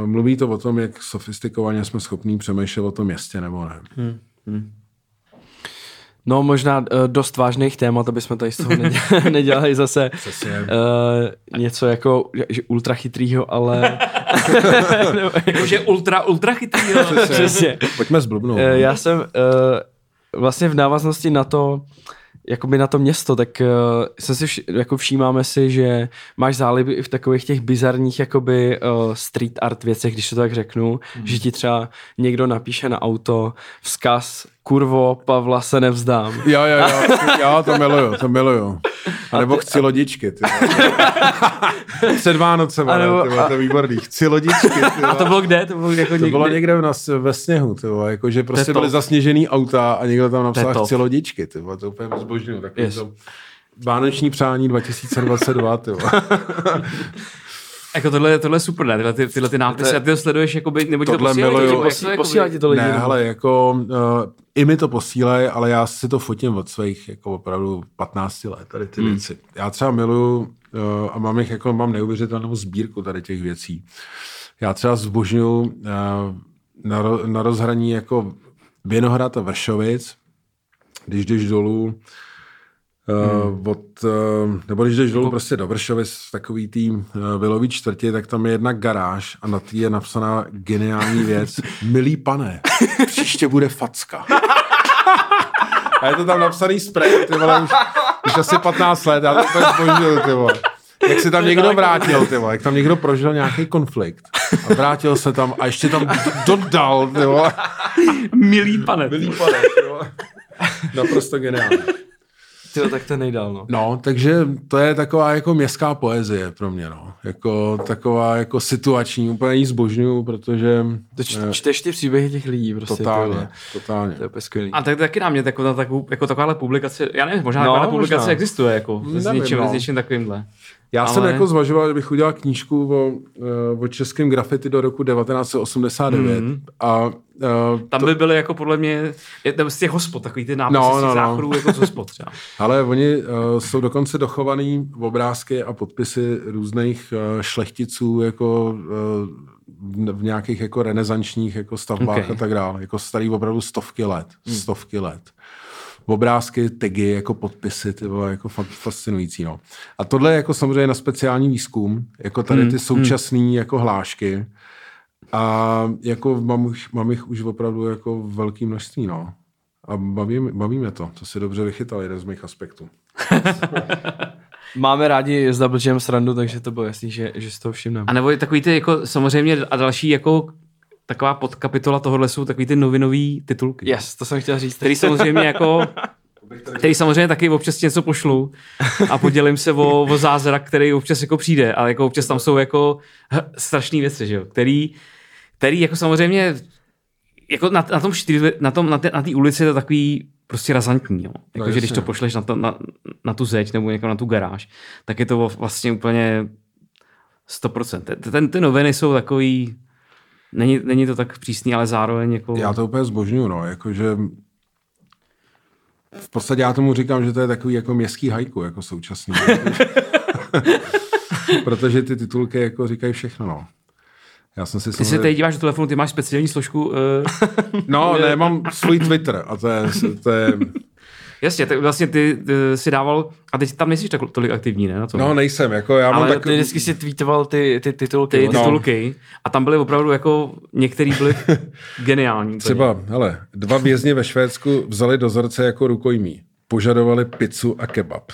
mluví to o tom, jak sofistikovaně jsme schopní přemýšlet o tom městě, nebo ne. No možná uh, dost vážných témat, aby jsme tady z toho nedělali, nedělali zase uh, něco jako že, ultra chytrýho, ale Jakože ultra, ultra chytrý, no. přesně. Pojďme zblbnout. Uh, já jsem uh, vlastně v návaznosti na to, jakoby na to město, tak uh, jsem si vš- jako všímáme si, že máš záliby i v takových těch bizarních jakoby uh, street art věcech, když to tak řeknu, mm. že ti třeba někdo napíše na auto vzkaz kurvo, Pavla se nevzdám. Jo, jo, jo, jo, to miluju, to miluju. A nebo chci lodičky, ty. Před Vánocem, A nebo- ty vole, to je výborný. Chci lodičky. A to bylo kde? To bylo jako To bylo někde... nás, ve sněhu, ty vole, jakože prostě byly zasněžený auta a někdo tam napsal, chci lodičky, ty vole, to je úplně zbožňuju. Takový Yes. to Vánoční přání 2022, ty. Jako tohle, tohle je super, ne? Tyhle, ty, tyhle ty nápisy, a ty to sleduješ, jakoby, nebo ti to Tohle posílají, miluju. nebo jak to Posí, jakoby- posílá ti to lidi. Ne, no. hele, jako uh, i mi to posílají, ale já si to fotím od svých jako opravdu 15 let, tady ty hmm. věci. Já třeba miluju uh, a mám jich jako, mám neuvěřitelnou sbírku tady těch věcí. Já třeba zbožňuju uh, na, ro, na rozhraní jako Vinohrad a Vršovic, když jdeš dolů Uh, od, uh, nebo když jdeš dolů prostě do Vršovic takový tý uh, vilový čtvrti, tak tam je jedna garáž a na té je napsaná geniální věc. Milý pane, příště bude facka. A je to tam napsaný spray, ty vole, už, už asi 15 let, já to úplně zbožňuju, ty vole. Jak se tam někdo vrátil, ty vole, jak tam někdo prožil nějaký konflikt a vrátil se tam a ještě tam dodal, ty vole. Milý pane. Milý pane, ty vole. Naprosto geniální. Tyjo, tak to nejdál, no. No, takže to je taková jako městská poezie pro mě, no. Jako taková jako situační, úplně ji zbožňuju, protože To č- čteš ty příběhy těch lidí prostě. totálně, tyhle. totálně. To je skvělý. A tak taky na mě taková, takovou, jako takováhle publikace, já nevím, možná No, taková publikace možná. existuje, jako s Nevím, něčím, no. s něčím takovýmhle. Já jsem Ale- jako zvažoval, že bych udělal knížku o, eh, o českém grafity do roku 1989 Mhm. a eh, Tam by byly jako podle mě, z těch hospod, takový ty nápisy No, no, no. záchodů jako z hospod třeba. Ale oni uh, jsou dokonce dochovaný obrázky a podpisy různých uh, šlechticů jako uh, v nějakých jako renesančních jako stavbách Okay. a tak dále. Jako starý opravdu stovky let. Stovky let. Obrázky, tagy, jako podpisy, ty vole, jako fakt fascinující, no. A tohle je jako samozřejmě na speciální výzkum, jako tady ty současné jako hlášky. A jako mám, už- mám jich už opravdu jako velké množství, no. A baví, baví mě to, to si dobře vychytal, jeden z mých aspektů. Máme rádi s Double Jam srandu, takže to bylo jasný, že, že si toho všimneme. A nebo i takový ty jako samozřejmě a další jako taková podkapitola tohohle jsou takový ty novinový titulky. Yes, to jsem chtěl říct. Který samozřejmě jako který samozřejmě taky občas něco pošlu a podělím se o, o zázrak, který občas jako přijde, ale jako občas tam jsou jako strašné věci, že jo, který, který jako samozřejmě jako na, na tom čtyři, na tom, na té na ulici je to takový prostě razantní, jo. Jako, no, že když to pošleš na, to, na, na tu zeď nebo někam na tu garáž, tak je to vlastně úplně 100%. Ten, ty noviny jsou takový, není, není to tak přísný, ale zároveň jako... Já to úplně zbožňuju, no, jakože v podstatě já tomu říkám, že to je takový jako městský hajku, jako současný. Protože ty titulky jako říkají všechno, no. Já jsem si ty se tady díváš do telefonu, ty máš speciální složku. Uh... no, ne, mám svůj Twitter a to je, to je Jasně, tak vlastně ty, ty si dával, a teď tam nejsi tak tolik aktivní, ne? Na tom. No, nejsem, jako já mám Ale tak... ty vždycky si tweetoval ty, ty titulky. Ty no. titulky a tam byly opravdu jako, některý byly geniální. Třeba, hele, dva vězni ve Švédsku vzali dozorce jako rukojmí. Požadovali pizzu a kebab.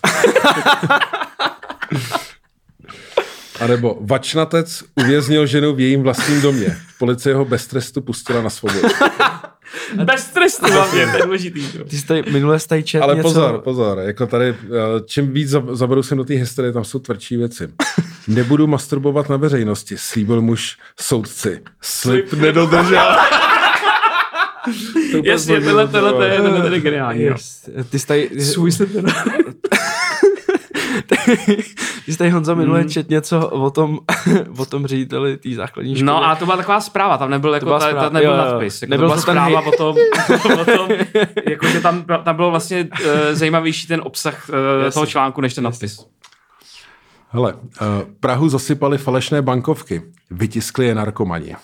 A nebo vačnatec uvěznil ženu v jejím vlastním domě. Policie ho bez trestu pustila na svobodu. bez trestu hlavně, to je důležitý. Ty jsi tady minule jsi čet Ale něco... pozor, pozor, jako tady, eh, čím víc zabrousím do té historie, tam jsou tvrdší věci. Nebudu masturbovat na veřejnosti, slíbil muž soudci. Slib nedodržel. Jasně, tohle, tohle, tohle, tohle, tohle je geniální. Yes. Ty jsi tady... Svůj slib Ty jsi tady Honza minule mm. čet něco o tom, o tom řediteli té základní školy. No a to byla taková zpráva, tam nebyl, jako, ta, ta, nebyl jo, nadpis. Jako nebyl to byla to zpráva o tom, o tom jako, že tam, tam bylo vlastně uh, zajímavější ten obsah uh, toho článku, než ten nadpis. Hele, uh, Prahu zasypali falešné bankovky, vytiskli je narkomani.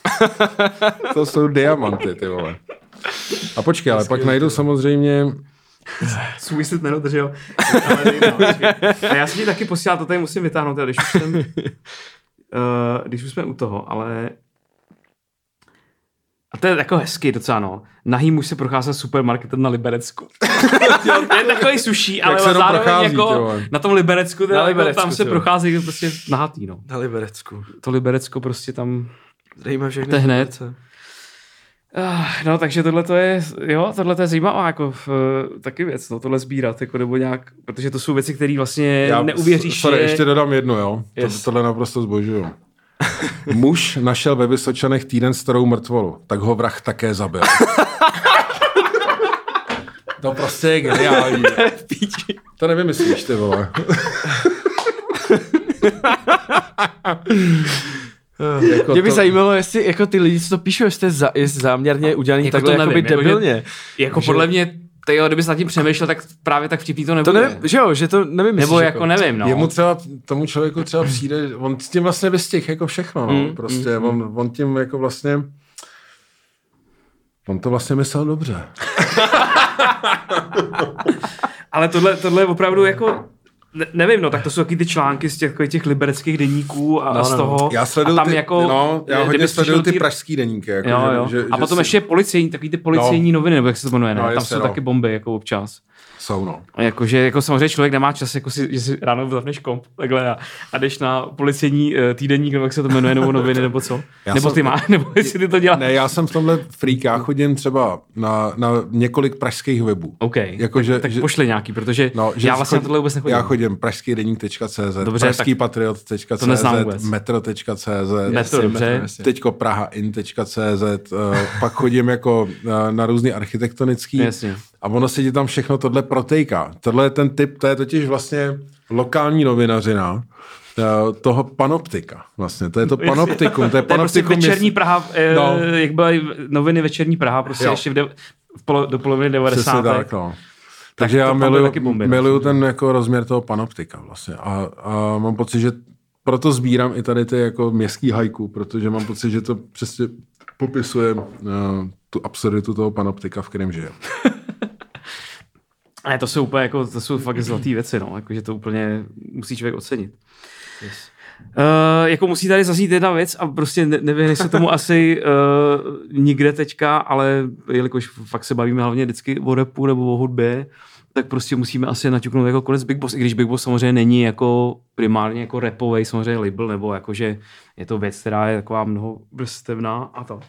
to jsou diamanty, ty vole. A počkej, ale pak najdu samozřejmě Svůj slib nedodržel. a já si ti taky posílal, to tady musím vytáhnout, když už, jsem, uh, když už jsme u toho, ale a to je jako hezký docela, no. Nahý muž se procházel supermarketem na Liberecku. je takový suší, ale zároveň prochází, jako jo. na tom Liberecku, teda, na Liberecku jako tam se prochází prostě nahatý, no. Na Liberecku. To Liberecko prostě tam... Zajímavé všechny. To je hned. No, takže tohle to je, jo, tohle to je zajímavá jako v, taky věc, no, tohle sbírat, jako nebo nějak, protože to jsou věci, které vlastně Já, neuvěříš. Sorry, je... ještě dodám jedno, jo, yes. to, tohle naprosto zbožuju. Muž našel ve Vysočanech týden starou mrtvolu, tak ho vrah také zabil. to prostě je geniální. to nevymyslíš, ty vole. jako Mě by to... zajímalo, jestli jako ty lidi, co to píšou, jestli je, za, jestli záměrně udělaný jako takhle nevím, jako debilně. Jako, že, jako že... podle mě jo, kdyby se nad tím přemýšlel, tak právě tak vtipný to nebude. To ne, že jo, že to nevím. Nebo jako, jako nevím, no. Jemu třeba, tomu člověku třeba přijde, on s tím vlastně vystihl jako všechno, no. Mm, prostě mm, on, mm. on tím jako vlastně, on to vlastně myslel dobře. Ale tohle, tohle je opravdu jako ne, nevím, no, tak to jsou taky ty články z těch, těch libereckých deníků a no, z no, no. toho. Já sleduju a tam ty, jako, no, já hodně sleduju ty, pražský deníky. Jako, jo, jo. Že, a potom že ještě policejní, takový ty policejní no. noviny, nebo jak se to jmenuje, ne? No, tam jsou no. taky bomby, jako občas jsou, no. Jakože jako samozřejmě člověk nemá čas, jako si, že si ráno zapneš komp, takhle a, a jdeš na policejní uh, týdenník, nebo jak se to jmenuje, nebo noviny, nebo co. Já nebo jsem, ty máš, nebo jestli ty to děláš. Ne, já jsem v tomhle freak, já chodím třeba na, na několik pražských webů. OK, jako, tak, že, tak že, pošli nějaký, protože no, já vlastně chod, na tohle vůbec nechodím. Já chodím pražský pražskýpatriot.cz, metro.cz, metro, dobře. teďko prahain.cz, uh, pak chodím jako uh, na různý architektonický. Jasně. A ono se ti tam všechno tohle protejká. Tohle je ten typ, to je totiž vlastně lokální novinařina eh, toho panoptika. Vlastně, to je to panoptikum. To je, panoptikum to je prostě večerní Praha, eh, no. jak byly noviny večerní Praha, prostě jo. ještě v de, v polo, do poloviny 90. tak, no. Takže tak já miluju, bomby, miluju ten jako rozměr toho panoptika vlastně. A, a mám pocit, že proto sbírám i tady ty jako městský hajku, protože mám pocit, že to přesně popisuje uh, tu absurditu toho panoptika, v kterém žije. Ne, to jsou úplně jako, to jsou fakt zlaté věci, no, jakože to úplně musí člověk ocenit. Yes. Uh, jako musí tady zaznít jedna věc a prostě ne, nevyhne se tomu asi uh, nikde teďka, ale jelikož fakt se bavíme hlavně vždycky o repu nebo o hudbě, tak prostě musíme asi naťuknout jako konec Big Boss, i když Big Boss samozřejmě není jako primárně jako repový samozřejmě label, nebo jakože je to věc, která je taková mnoho vrstevná a to.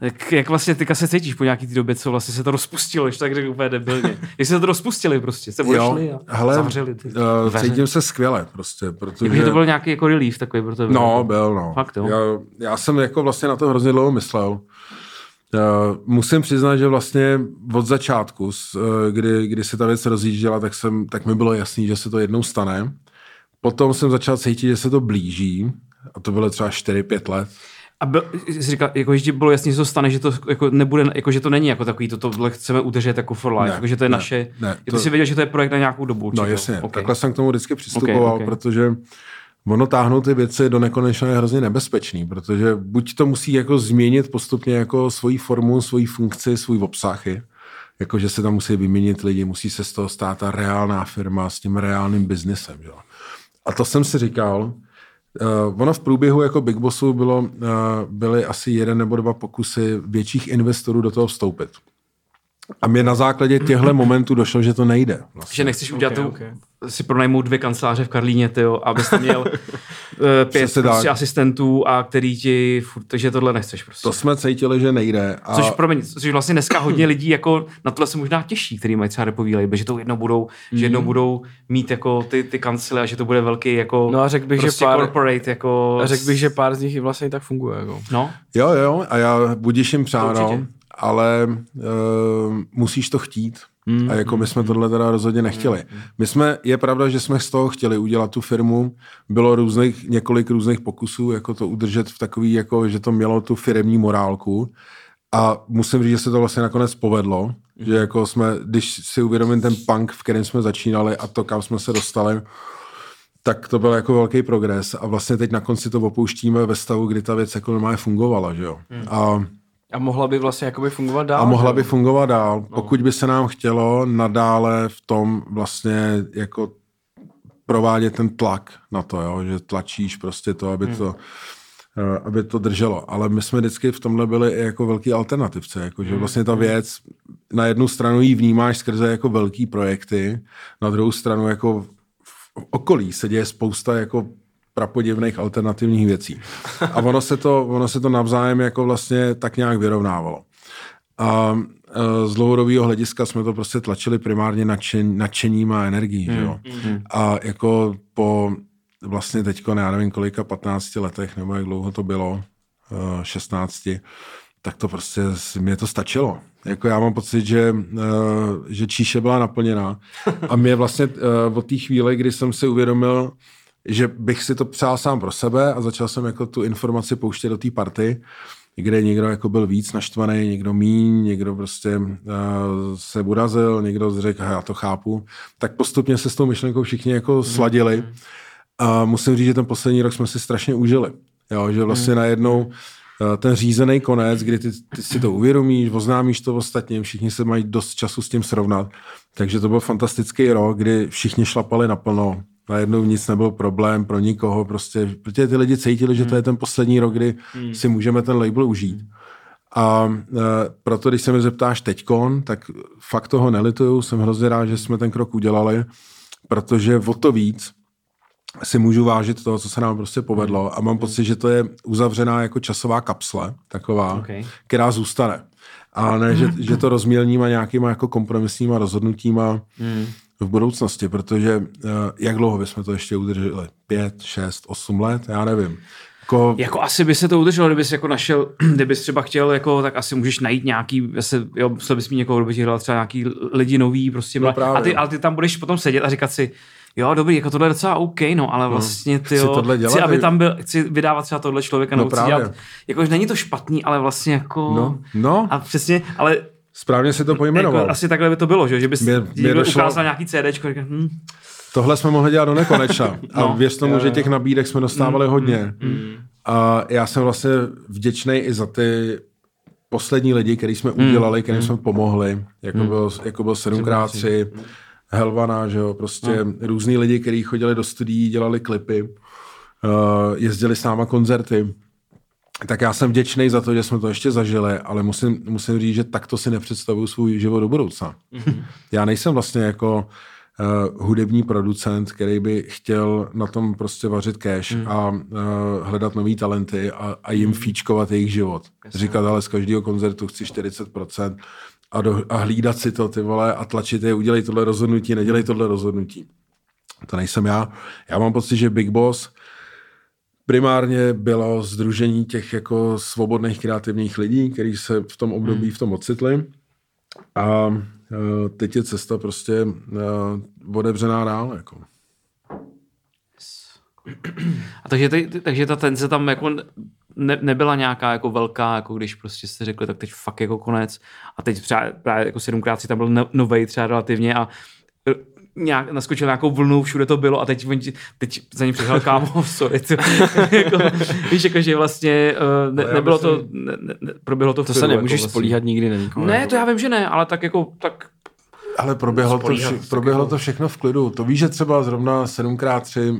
Jak, jak vlastně ty se cítíš po nějaký té době, co vlastně se to rozpustilo, když tak řekl úplně debilně. Jak se to rozpustili prostě, se odešli a hele, zavřeli ty. uh, dveře. cítím se skvěle prostě, protože... Jakože to byl nějaký jako relief takový pro tebe. No, jako- byl, no. Fakt, jo. Já, já jsem jako vlastně na to hrozně dlouho myslel. Uh, musím přiznat, že vlastně od začátku, uh, kdy, kdy se ta věc rozjížděla, tak, jsem, tak mi bylo jasný, že se to jednou stane. Potom jsem začal cítit, že se to blíží. A to bylo třeba 4-5 let. A byl, jsi říkal, jako, že ti bylo jasný, že to stane, že to jako nebude, jako, že to není jako takový, to tohle chceme udržet jako for life, Ne, jako, že to je ne, naše, ne, Ty to- jsi věděl, že to je projekt na nějakou dobu. No jasně, okay. Ok. takhle jsem k tomu vždycky přistupoval, Ok, okay, ok. okay. protože ono táhnout ty věci do nekonečna je hrozně nebezpečný, protože buď to musí jako změnit postupně jako svoji formu, svoji funkci, svůj obsah, jako že se tam musí vyměnit lidi, musí se z toho stát ta reálná firma s tím reálným biznesem. Jo. A to jsem si říkal, Uh, ono v průběhu jako Big Bossu bylo, uh, byly asi jeden nebo dva pokusy větších investorů do toho vstoupit. A mě na základě těchto momentů došlo, že to nejde. Vlastně. Že nechceš udělat Ok, tu, ok. si pronajmout dvě kanceláře v Karlíně, tyjo, abyste měl eh, pět prostě asistentů a který ti, furt, takže tohle nechceš prostě. To jsme cítili, že nejde. A Což, promiň, což vlastně dneska hodně lidí jako na tohle se možná těší, který mají třeba repový label, že to jednou budou, že jednou budou mít jako ty, ty kancely a že to bude velký jako. No a řekl bych, že prostě pár- corporate jako... A řekl bych, že pár z nich i vlastně i tak funguje. Jako. No, Jo, jo, a já budíš jim přáno. Ale uh, musíš to chtít. Mm, A jako my jsme tohle teda rozhodně nechtěli. My jsme, je pravda, že jsme z toho chtěli udělat tu firmu. Bylo různých, několik různých pokusů, jako to udržet v takový, jako, že to mělo tu firemní morálku. A musím říct, že se to vlastně nakonec povedlo, že jako jsme, když si uvědomím ten punk, v kterém jsme začínali a to, kam jsme se dostali, tak to byl jako velký progres a vlastně teď na konci to opouštíme ve stavu, kdy ta věc jako normálně fungovala, že jo. A A mohla by vlastně jakoby fungovat dál. a mohla by fungovat dál, pokud by se nám chtělo nadále v tom vlastně jako provádět ten tlak na to, jo? že tlačíš prostě to, aby to eh, aby to drželo. Ale my jsme vždycky v tomhle byli i jako velký alternativce, jako, že vlastně ta věc, na jednu stranu ji vnímáš skrze jako velký projekty, na druhou stranu jako v okolí se děje spousta jako prapodivných alternativních věcí. A ono se to, ono se to navzájem jako vlastně tak nějak vyrovnávalo. A e, z dlouhodobého hlediska jsme to prostě tlačili primárně nadšen, nadšením a energií. Že jo? A jako po vlastně teďko, já nevím kolika, 15 letech, nebo jak dlouho to bylo, e, 16, tak to prostě, mě to stačilo. Jako já mám pocit, že, e, že číše byla naplněná. A mě vlastně e, od té chvíle, kdy jsem si uvědomil, že bych si to přál sám pro sebe a začal jsem jako tu informaci pouštět do té party, kde někdo jako byl víc naštvaný, někdo míň, někdo prostě uh, se urazil, někdo řekl, já to chápu, tak postupně se s tou myšlenkou všichni jako sladili. A musím říct, že ten poslední rok jsme si strašně užili. Jo, že vlastně najednou eh, ten řízený konec, kdy ty, ty si to uvědomíš, oznámíš to ostatním, všichni se mají dost času s tím srovnat. Takže to byl fantastický rok, kdy všichni šlapali naplno. Najednou nic nebyl problém pro nikoho, prostě, protože ty lidi cítili, že to je ten poslední rok, kdy si můžeme ten label užít. A e, proto, když se mi zeptáš teďkon, tak fakt toho nelituju, jsem hrozně rád, že jsme ten krok udělali, protože o to víc si můžu vážit toho, co se nám prostě povedlo a mám pocit, že to je uzavřená jako časová kapsle, taková, Okay. která zůstane. A ne, že, že to rozmělníma nějakýma jako kompromisníma rozhodnutíma v budoucnosti, protože uh, jak dlouho bychom to ještě udrželi? Pět, šest, osm let? Já nevím. Jako, Jako asi by se to udrželo, kdybys jako našel, kdybys třeba chtěl, jako, tak asi můžeš najít nějaký, zase, jo, musel bys mít někoho, kdo by ti třeba nějaký lidi nový, prostě, No no právě. a ty, ale ty tam budeš potom sedět a říkat si, jo, dobrý, jako tohle je docela OK, no, ale vlastně ty Chci jo, tohle dělat, chci, aby tam byl, chci vydávat třeba tohle člověka, No nebo chci právě. dělat, jako, že není to špatný, ale vlastně jako, no, no, a přesně, ale správně si to pojmenoval. jako, asi takhle by to bylo, že, že bys Mě- mě, došlo- ukázal nějaký říkal, hm, Tohle jsme mohli dělat do nekonečna. A No. věř tomu, Jo, že těch nabídek jsme dostávali hodně. A já jsem vlastně vděčný i za ty poslední lidi, který jsme udělali, kterým jsme pomohli, jako byl, jako byl 7x3, Helvana, že jo, prostě různý lidi, kteří chodili do studií, dělali klipy, uh, jezdili s náma koncerty. Tak já jsem vděčný za to, že jsme to ještě zažili, ale musím, musím říct, že takto si nepředstavuju svůj život do budoucna. Já nejsem vlastně jako uh, hudební producent, který by chtěl na tom prostě vařit cash hmm. a uh, hledat nový talenty a, a jim hmm. fíčkovat jejich život. Jasně. Říkat, ale z každého koncertu chci 40% a, do, a hlídat si to, ty vole, a tlačit je, udělej tohle rozhodnutí, nedělej tohle rozhodnutí. To nejsem já. Já mám pocit, že Big Boss primárně bylo združení těch jako svobodných kreativních lidí, kteří se v tom období hmm. v tom ocitli. A e, teď je cesta prostě e, odebřená dál. Jako. A takže, ty, takže ta tenze tam jako ne, nebyla nějaká jako velká, jako když prostě jste řekli, tak teď fakt jako konec a teď třeba právě jako sedmkrát si tam byl no, novej třeba relativně a nějak, naskočil nějakou vlnu, všude to bylo a teď, teď za ním přišel kámo, sorry, jako, víš, jako, že vlastně uh, ne, nebylo myslím, to, ne, ne, proběhlo to v To se nemůžeš jako vlastně. spolíhat nikdy na nikoho. Ne, to já vím, že ne, ale tak jako, tak ale proběhlo, to, vše, proběhlo to všechno v klidu. To víš, že třeba zrovna 7x3 uh,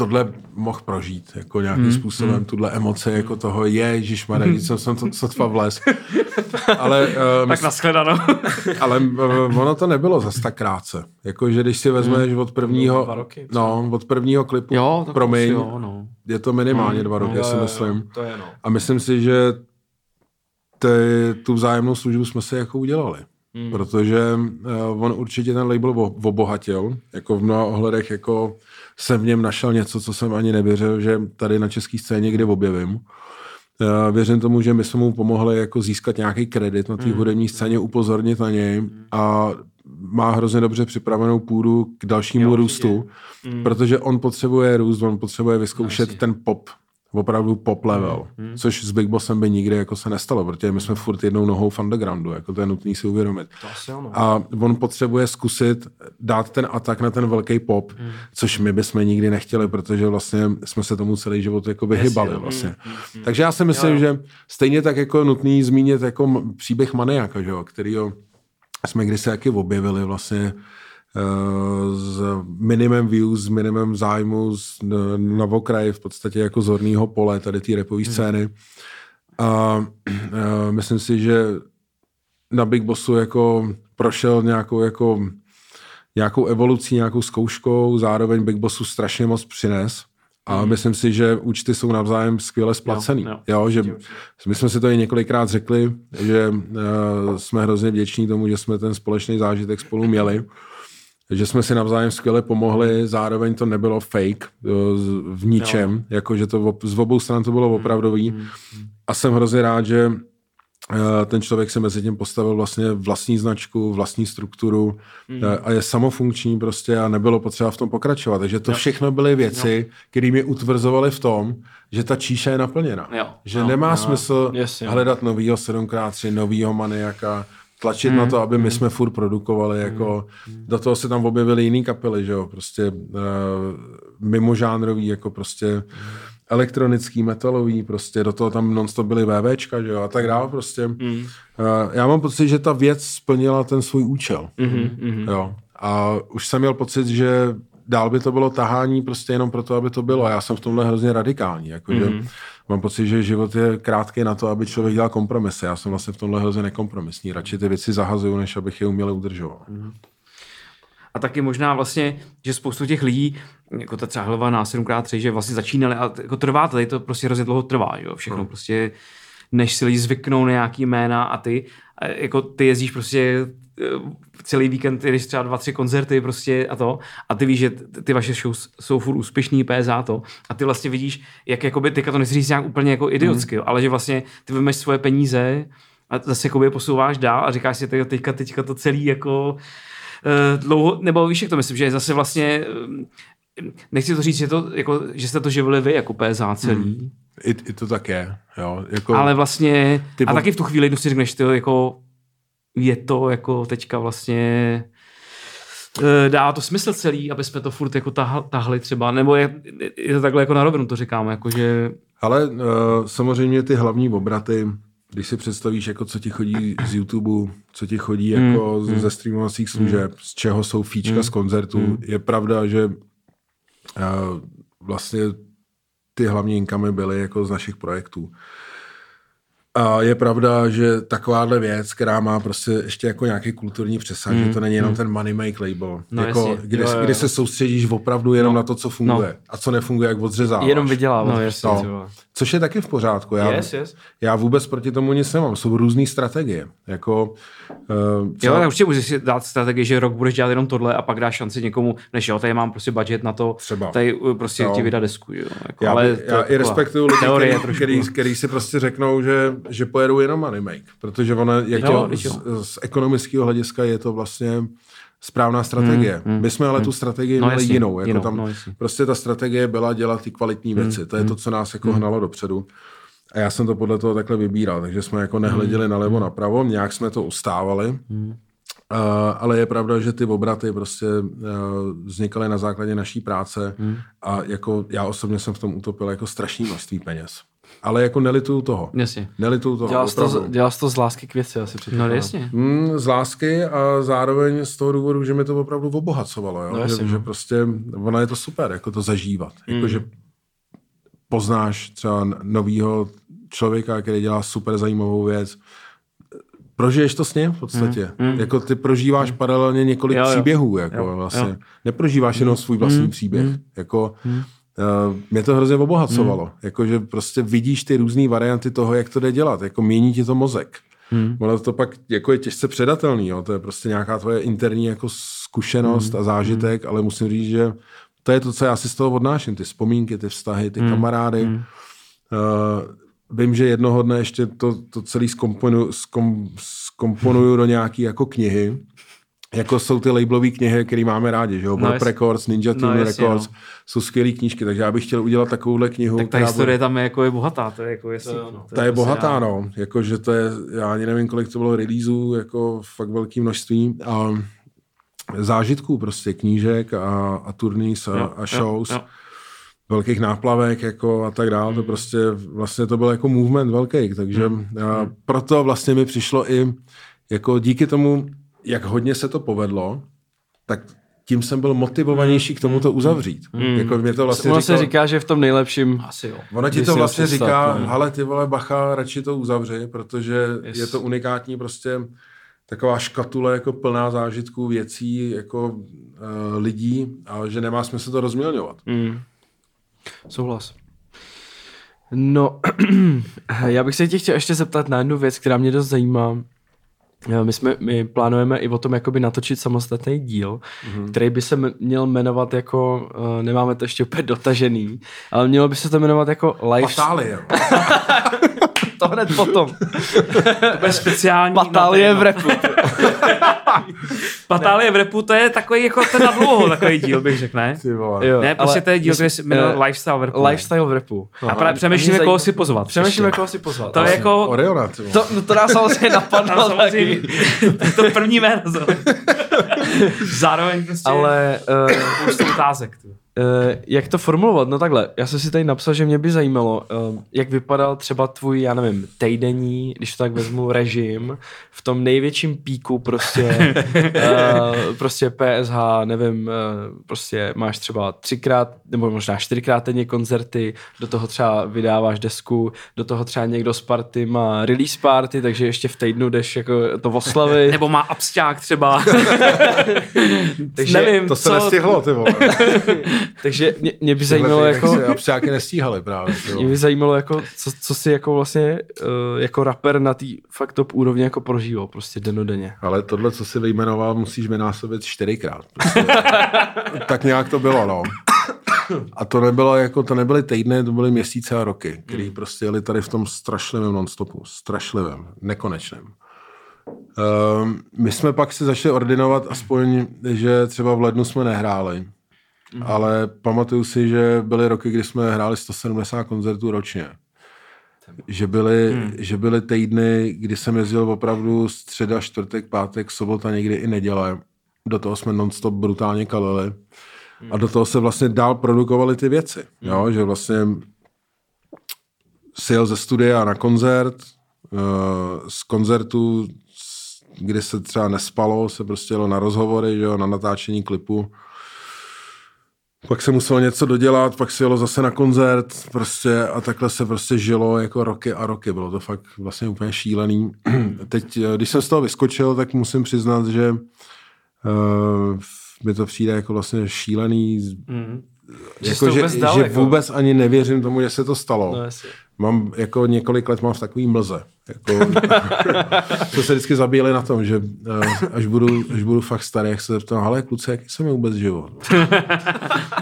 tohle mohl prožít jako nějakým hmm, způsobem, hmm. tuhle emoce jako toho je, Ježíš Marek, jsem, jsem to sotva vles. ale, uh, tak nashledanou. ale uh, ono to nebylo zas tak krátce. Jako, že když si vezmeš hmm. od prvního, dva roky, no, od prvního klipu, jo, promiň, jo, no. je to minimálně hmm. dva roky, no, já si myslím. Jo, to je, no. A myslím si, že ty, tu vzájemnou službu jsme si jako udělali. Hmm. Protože uh, on určitě ten label obohatil, jako v mnoha ohledech jako jsem v něm našel něco, co jsem ani nevěřil, že tady na české scéně někdy objevím. Já věřím tomu, že my jsme mu pomohli jako získat nějaký kredit na té mm. hudební scéně, upozornit na něj a má hrozně dobře připravenou půdu k dalšímu jo, růstu, mm. protože on potřebuje růst, on potřebuje vyzkoušet ten pop opravdu pop level, hmm. což s Big Bossem by nikdy jako se nestalo, protože my jsme furt jednou nohou v undergroundu, jako to je nutný si uvědomit. To asi. A on potřebuje zkusit dát ten atak na ten velký pop, hmm. což my bychom nikdy nechtěli, protože vlastně jsme se tomu celý život jako vyhybali vlastně. Hmm. Hmm. Takže já si myslím, jo, jo. že stejně tak jako nutný zmínit jako příběh Maniaka, že jo, kterýho jsme kdysi taky objevili vlastně s minimem views, s minimem zájmu z Novokraje, v podstatě jako z horního pole tady té repové hmm. scény. A, a myslím si, že na Big Bossu jako prošel nějakou jako nějakou evolucí, nějakou zkouškou, zároveň Big Bossu strašně moc přines. A mm. myslím si, že účty jsou navzájem skvěle splacený. Jo, jo. jo že my jsme si to i několikrát řekli, že uh, jsme hrozně vděční tomu, že jsme ten společný zážitek spolu měli že jsme si navzájem skvěle pomohli, zároveň to nebylo fake v ničem, no. jako že to z obou stran to bylo hmm, opravdový. Mm, A jsem hrozně rád, že eh, ten člověk se mezi tím postavil vlastně vlastní značku, vlastní strukturu mm. a je samofunkční prostě a nebylo potřeba v tom pokračovat. Takže to všechno byly věci, které mě utvrzovaly v tom, že ta číša je naplněna. Jo. Že no, nemá no, smysl yes, hledat novýho 7x3, novýho maniaka, tlačit hmm. na to, aby my hmm. jsme furt produkovali, hmm. jako hmm. do toho se tam objevily jiný kapely, že jo, prostě uh, mimožánrový, jako prostě elektronický, metalový, prostě do toho tam nonstop byly VVčka, že jo, a tak dále prostě. Hmm. Uh, já mám pocit, že ta věc splnila ten svůj účel. Hmm. Jo. A už jsem měl pocit, že dál by to bylo tahání prostě jenom proto, aby to bylo. A já jsem v tomhle hrozně radikální. Jako, mm-hmm. Mám pocit, že život je krátký na to, aby člověk dělal kompromisy. Já jsem vlastně v tomhle hrozně nekompromisní. Radši ty věci zahazuju, než abych je uměl udržovat. Mm-hmm. A taky možná vlastně, že spoustu těch lidí, jako ta třeba hlava na 7x3, že vlastně začínali a jako trvá, tady to prostě hrozně dlouho trvá, jo? všechno mm. prostě, než si lidi zvyknou na nějaký jména a ty, jako ty jezdíš prostě celý víkend jdeš třeba dva, tři koncerty prostě a to a ty víš, že ty vaše show jsou furt úspěšný, PSA to a ty vlastně vidíš, jak jakoby, teďka to nechci říct nějak úplně jako idiotsky, mm. ale že vlastně ty vymeš svoje peníze a zase jakoby posouváš dál a říkáš si teďka, teďka to celý jako uh, dlouho, nebo víš, jak to myslím, že je zase vlastně uh, nechci to říct, že, to, jako, že jste to živili vy jako PSA celý. Mm. I, I to tak je, jo. Jako, ale vlastně, ty a taky v tu chvíli, když si řekneš, ty jako je to jako teďka vlastně eh, dá to smysl celý, aby jsme to furt jako tahli třeba, nebo je, je to takhle jako na rovinu to říkám, jako že... Ale uh, samozřejmě ty hlavní obraty, když si představíš, jako co ti chodí z YouTube, co ti chodí mm, jako mm, ze streamovacích služeb, mm, z čeho jsou fíčka mm, z koncertů, mm. je pravda, že uh, vlastně ty hlavní inkamy byly jako z našich projektů. A je pravda, že takováhle věc, která má prostě ještě jako nějaký kulturní přesah, mm, že to není jenom mm. ten money make label, No jako, jasně. kdy, Jo, jo, kdy se soustředíš opravdu jenom no. na to, co funguje No. a co nefunguje, jak odřezáváš. Jenom vydělávat. No, jasně, ty vole. Což je taky v pořádku. Já, Yes, yes. já vůbec proti tomu nic nemám. Jsou různé strategie. Jako, uh, Jo, tak určitě můžeš si dát strategii, že rok budeš dělat jenom tohle a pak dáš šanci někomu, než jo, tady mám prostě budget na to, Třeba. tady uh, prostě Jo. ti vydat desku, jo. Jako, já, ale já je i respektuju lidi, teorie který, který, který, si prostě řeknou, že, že pojedou jenom money make, protože ono, jako Jo, teď z, z, ekonomického hlediska je to vlastně správná strategie. Mm, mm, My jsme ale tu strategii No, měli jasně, jinou. Jako jinou, tam, no, prostě ta strategie byla dělat ty kvalitní věci. to je to, co nás jako hnalo dopředu. A já jsem to podle toho takhle vybíral, takže jsme jako nehleděli nalevo napravo, nějak jsme to ustávali. Uh, ale je pravda, že ty obraty prostě uh, vznikaly na základě naší práce a jako já osobně jsem v tom utopil jako strašný množství peněz. Ale jako nelituju toho. Jasně. Nelituju toho. Dělal jsi to, dělal jsi to z lásky k věci, asi No předpokládám. jasně. Mm, z lásky a zároveň z toho důvodu, že mi to opravdu obohacovalo. Jo? No, že, jasně, že no. prostě ono je to super, jako to zažívat. Jako, Mm. že poznáš třeba novýho člověka, který dělá super zajímavou věc, prožiješ to s ním v podstatě. Mm. Jako ty prožíváš paralelně několik Jo, jo. příběhů. Jako Jo, vlastně. jo. Neprožíváš jenom svůj vlastní příběh. Jako, Uh, mě to hrozně obohacovalo. Hmm. Jako, že prostě vidíš ty různé varianty toho, jak to jde dělat. Jako mění ti to mozek. Hmm. Ono to pak jako je těžce předatelný. Jo. To je prostě nějaká tvoje interní jako zkušenost Hmm. a zážitek, ale musím říct, že to je to, co já si z toho odnáším. Ty vzpomínky, ty vztahy, ty kamarády. Uh, vím, že jednoho dne ještě to, to celý zkomponuju, zkom, zkomponuju do nějaký jako knihy. Jako jsou ty labelové knihy, které máme rádi, že jo? No, jasně. Records, Ninja Team No, jasně, Records, no. jsou skvělé knížky, takže já bych chtěl udělat takovouhle knihu. Tak ta která historie bude- tam je jako je bohatá, to je jako jestli, To jo, no. ta je prostě bohatá, já- no. Jako, že to je, já ani nevím, kolik to bylo releaseů, jako fakt velké množství. A zážitků prostě, knížek a, a turnís a, Jo, a jo, shows. jo. velkých náplavek jako a tak dále, to prostě vlastně to byl jako movement velký, takže a proto vlastně mi přišlo i jako díky tomu, jak hodně se to povedlo, tak tím jsem byl motivovanější k tomu to uzavřít. Jako mě to vlastně Ono se říkalo- říká, že v tom nejlepším Asi jo. Ono ti to vlastně představ, říká, no. hele ty vole bacha, radši to uzavři, protože Yes. je to unikátní prostě taková škatule jako plná zážitků, věcí, jako uh, lidí a že nemá smysl to rozmělňovat. Mm. Souhlas. No, já bych se tě chtěl ještě zeptat na jednu věc, která mě dost zajímá. Eh, My, jsme, my plánujeme i o tom jakoby natočit samostatný díl, mm-hmm. který by se měl jmenovat jako, uh, nemáme to ještě úplně dotažený, ale mělo by se to jmenovat jako life... Patálie. To hned potom. To bude speciální. Patálie v repu. Patálie v repu, to je takový jako ten na dlouho takový díl, bych řekl, ne? Ty. Jo, Ne, prostě to je díl, který se jmenuje eh, Lifestyle v repu. Lifestyle v repu. A právě přemýšlíme, koho zajímá- si pozvat. Přemýšlíme, koho si pozvat. To je jako... Oriona, ty. To, no to nás samozřejmě napadlo samozřejmě, taky. to je první jméno. Zároveň prostě Ale uh, otázek. tu. Uh, jak to formulovat? No takhle, já jsem si tady napsal, že mě by zajímalo, uh, jak vypadal třeba tvůj, já nevím, týdenní, když to tak vezmu, režim v tom největším píku prostě, uh, prostě PSH, nevím, uh, prostě máš třeba třikrát, nebo možná čtyřikrát denně koncerty, do toho třeba vydáváš desku, do toho třeba někdo z party má release party, takže ještě v týdnu jdeš jako to oslavy. Nebo má absťák třeba. takže, Nevím, To se co... nestihlo, ty vole. Takže mě, mě by zajímalo jako... A psáky nestíhali právě. Mě by zajímalo, jako, co, co si jako vlastně uh, jako rapper na té fakt top úrovni jako prožíval prostě denodenně. Ale tohle, co jsi vyjmenoval, musíš vynásobit čtyřikrát. Prostě. tak nějak to bylo, no. A to nebylo jako, to nebyly týdny, to byly měsíce a roky, který prostě jeli tady v tom strašlivém nonstopu, strašlivém, nekonečném. Um, my jsme pak si začali ordinovat aspoň, že třeba v lednu jsme nehráli, mm. ale pamatuju si, že byly roky, kdy jsme hráli 170 koncertů ročně. Že byly, hmm. že byly týdny, kdy jsem jezdil opravdu středa, čtvrtek, pátek, sobota, někdy i neděle. Do toho jsme nonstop brutálně kalili. A do toho se vlastně dál produkovaly ty věci. Jo? Že vlastně si jel ze studia na koncert, eh, z koncertu, kdy se třeba nespalo, se prostě jelo na rozhovory, že jo, na natáčení klipu. Pak se muselo něco dodělat, pak se jelo zase na koncert prostě a takhle se prostě žilo jako roky a roky. Bylo to fakt vlastně úplně šílený. Teď, eh, když jsem z toho vyskočil, tak musím přiznat, že uh, mi to přijde jako vlastně šílený. Mm. Že Jako, že, vůbec dal, že jako. vůbec ani nevěřím tomu, že se to stalo. No. Mám jako několik let mám v takový mlze. Jako, to se vždycky zabíjeli na tom, že uh, až budu, až budu fakt starý, jak se zeptám, ale kluci, jaký jsem je vůbec život?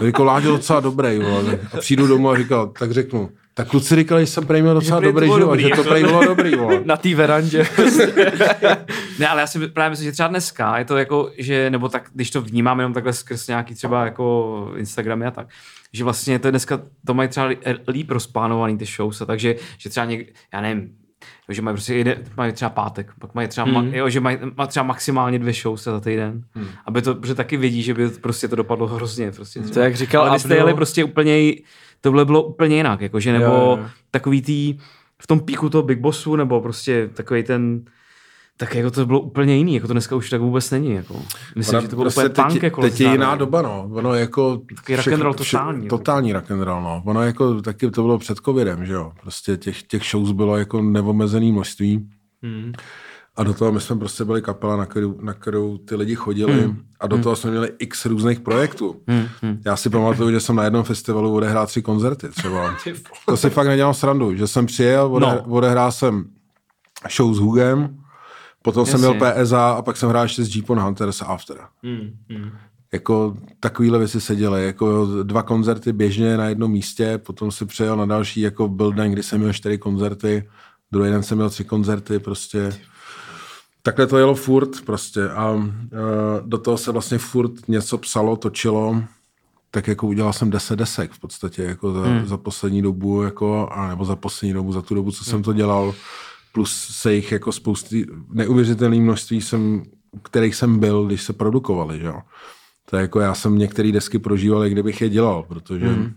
jako Láďo docela dobrý, vole. A přijdu domů a říkal, tak řeknu, tak kluci říkali, že jsem prej měl docela Že prý to dobrý život, dobrý, že to prej bylo dobrý, vole. Na té verandě. Ne, ale já si právě myslím, že třeba dneska je to jako, že, nebo tak, když to vnímám jenom takhle skrz nějaký třeba jako Instagramy a tak, že vlastně to je dneska, to mají třeba li- líp rozplánovaný ty shows, takže, že třeba něk, já nevím, že mají prostě jeden, mají třeba pátek, pak mají třeba, mm. ma, jo, že mají má třeba maximálně dvě shows za týden, mm. aby to, protože taky vidí, že by prostě to dopadlo hrozně, prostě třeba. jak říkal Ale vy jste jeli prostě úplně, tohle bylo úplně jinak, jakože, nebo jo, jo. takový tý, v tom píku toho Big Bossu, nebo prostě takový ten, tak jako to bylo úplně jiný, jako to dneska už tak vůbec není. Jako. Myslím, Ona že to bylo prostě úplně punk. teď, Jako teď je jiná doba, no. Ono jako... Takový rock'n'roll totální, jako. Totální rock'n'roll, no. Ono jako taky to bylo před covidem, že jo. Prostě těch, těch shows bylo jako neomezený množství. Hmm. A do toho my jsme prostě byli kapela, na kterou, na kterou ty lidi chodili Hmm. a do toho jsme měli x různých projektů. Já si pamatuju, že jsem na jednom festivalu odehrál tři koncerty třeba. to si fakt nedělám srandu, že jsem přijel, ode, No. odehrál jsem show s Hugem, potom jsem Jasně. měl PSA a pak jsem hrál ještě s Jeepon Hunters After. Hmm. Hmm. Jako takovýhle věci se děly, jako dva koncerty běžně na jednom místě, potom si přejel na další, jako byl den, kdy jsem měl čtyři koncerty, druhý den jsem měl tři koncerty, prostě takhle to jelo furt prostě a uh, do toho se vlastně furt něco psalo, točilo, tak jako udělal jsem 10 desek v podstatě jako za, hmm. za poslední dobu, jako, a nebo za poslední dobu, za tu dobu, co jsem to dělal, plus se jich jako spousty, neuvěřitelné množství jsem, kterých jsem byl, když se produkovali, že jo. To je jako já jsem některé desky prožíval, jak kdybych je dělal, protože mm.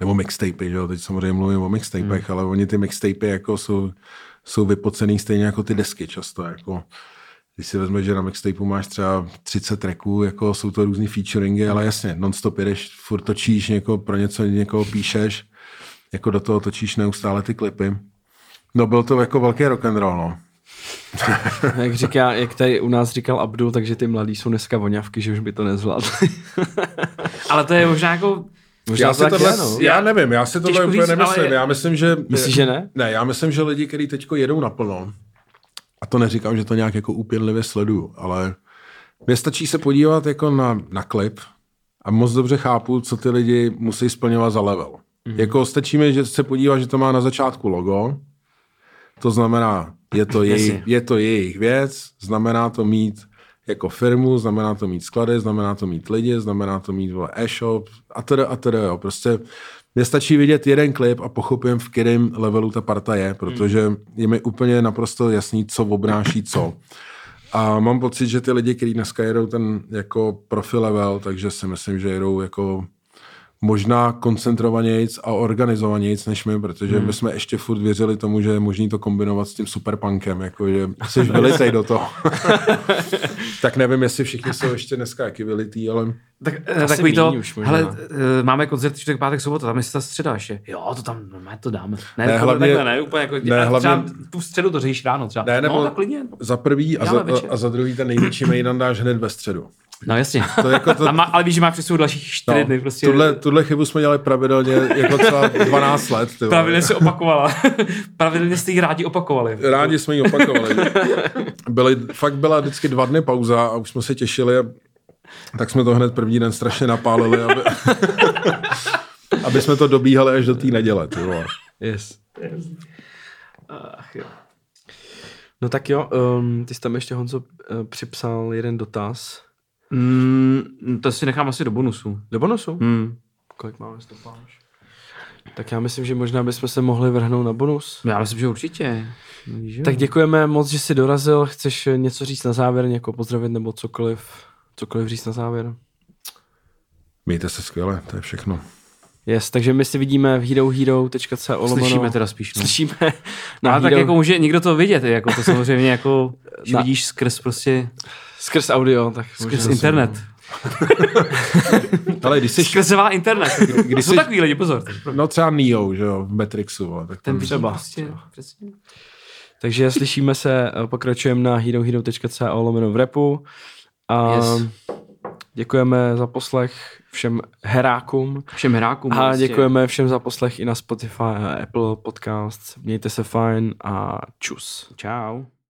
nebo mixtapy, že jo, teď samozřejmě mluvím o mixtapech, mm. ale oni ty mixtapy jako jsou, jsou vypocený stejně jako ty desky často, jako když si vezmeš, že na mixtapeu máš třeba 30 tracků, jako jsou to různý featuringy, ale jasně, non-stop jedeš, furt točíš, někoho, pro něco někoho píšeš, jako do toho točíš neustále ty klipy. No byl to jako velký rock and roll, no. Jak říká, jak tady u nás říkal Abdul, takže ty mladí jsou dneska voňavky, že už by to nezvládli. Ale to je možná jako, Možná Já, si tak tohle, je, no. já nevím, já si tohle úplně nemyslím. ale- Já myslím, že... Myslíš, že ne? Ne, já myslím, že lidi, kteří teďko jedou naplno, a to neříkám, že to nějak jako úpěnlivě sleduju, ale mně stačí se podívat jako na, na klip a moc dobře chápu, co ty lidi musí splňovat za level. Mhm. Mm. Jako stačí mi, že se podívá, že to má na začátku logo, to znamená, je to, jej, je to jejich věc, znamená to mít jako firmu, znamená to mít sklady, znamená to mít lidi, znamená to mít vole, e-shop a teda a teda, jo. Prostě mně stačí vidět jeden klip a pochopím, v kterém levelu ta parta je, protože je mi úplně naprosto jasný, co obnáší co. A mám pocit, že ty lidi, kteří dneska jedou ten jako profi level, takže si myslím, že jedou jako možná koncentrovanějc a organizovanějc než my, protože my jsme ještě furt věřili tomu, že je možný to kombinovat s tím superpunkem, jako že jsi vylitej do toho. tak nevím, jestli všichni jsou ještě dneska jaký vylitý, ale tak, Asi takový to, už možná. hele, eh, máme koncert čtvrtek, pátek, sobota, tam je ta středa ještě. Jo, to tam, no, to dáme. Ne, Ne, ne hlavně- takhle, ne, úplně jako, ne, ne, hlavně- třeba tu středu to řešíš ráno třeba. Ne, nebo- no, tak klidně. za prvý a Dáme za, večer. a za druhý ten největší mejdan dáš hned ve středu. No jasně. To jako to, má, ale víš, že má přes sebou dalších čtyři dny. Prostě tuhle, tuhle chybu jsme dělali pravidelně jako třeba 12 let. Ty pravidelně se opakovala. pravidelně jste ji rádi opakovali. Rádi jsme ji opakovali. Byly, fakt byla vždycky dva dny pauza a už jsme se těšili a tak jsme to hned první den strašně napálili, aby, aby jsme to dobíhali až do té neděle. Ty vole. Yes. Ach, jo. No tak jo, um, ty jsi tam ještě, Honzo, uh, připsal jeden dotaz. Mm, to si nechám asi do bonusu. Do bonusu? Hmm. Kolik máme stopáž? Tak já myslím, že možná bychom se mohli vrhnout na bonus. Já myslím, že určitě. Že. Tak děkujeme moc, že jsi dorazil. Chceš eh, něco říct na závěr, někoho pozdravit nebo cokoliv, cokoliv říct na závěr? Mějte se skvěle, to je všechno. Yes, takže my si vidíme v herohero.co. Slyšíme teda spíš. No. Slyšíme No, ale tak hero, jako může někdo to vidět, jako to samozřejmě jako, že Na- vidíš skrz prostě, skrz audio. Tak skrz možná- internet. Ale když jsi, Sklesová internet. Když jsou jsi- takový lidi, pozor. no třeba Neo, že jo, v Matrixu, ale tak Ten třeba, prostě, přesně. Takže slyšíme se, eh, pokračujeme na herohero.co lomeno v repu. A Yes. děkujeme za poslech všem herákům. Všem hrákům. A prostě. děkujeme všem za poslech i na Spotify a Apple Podcasts. Mějte se fajn a čus. Čau.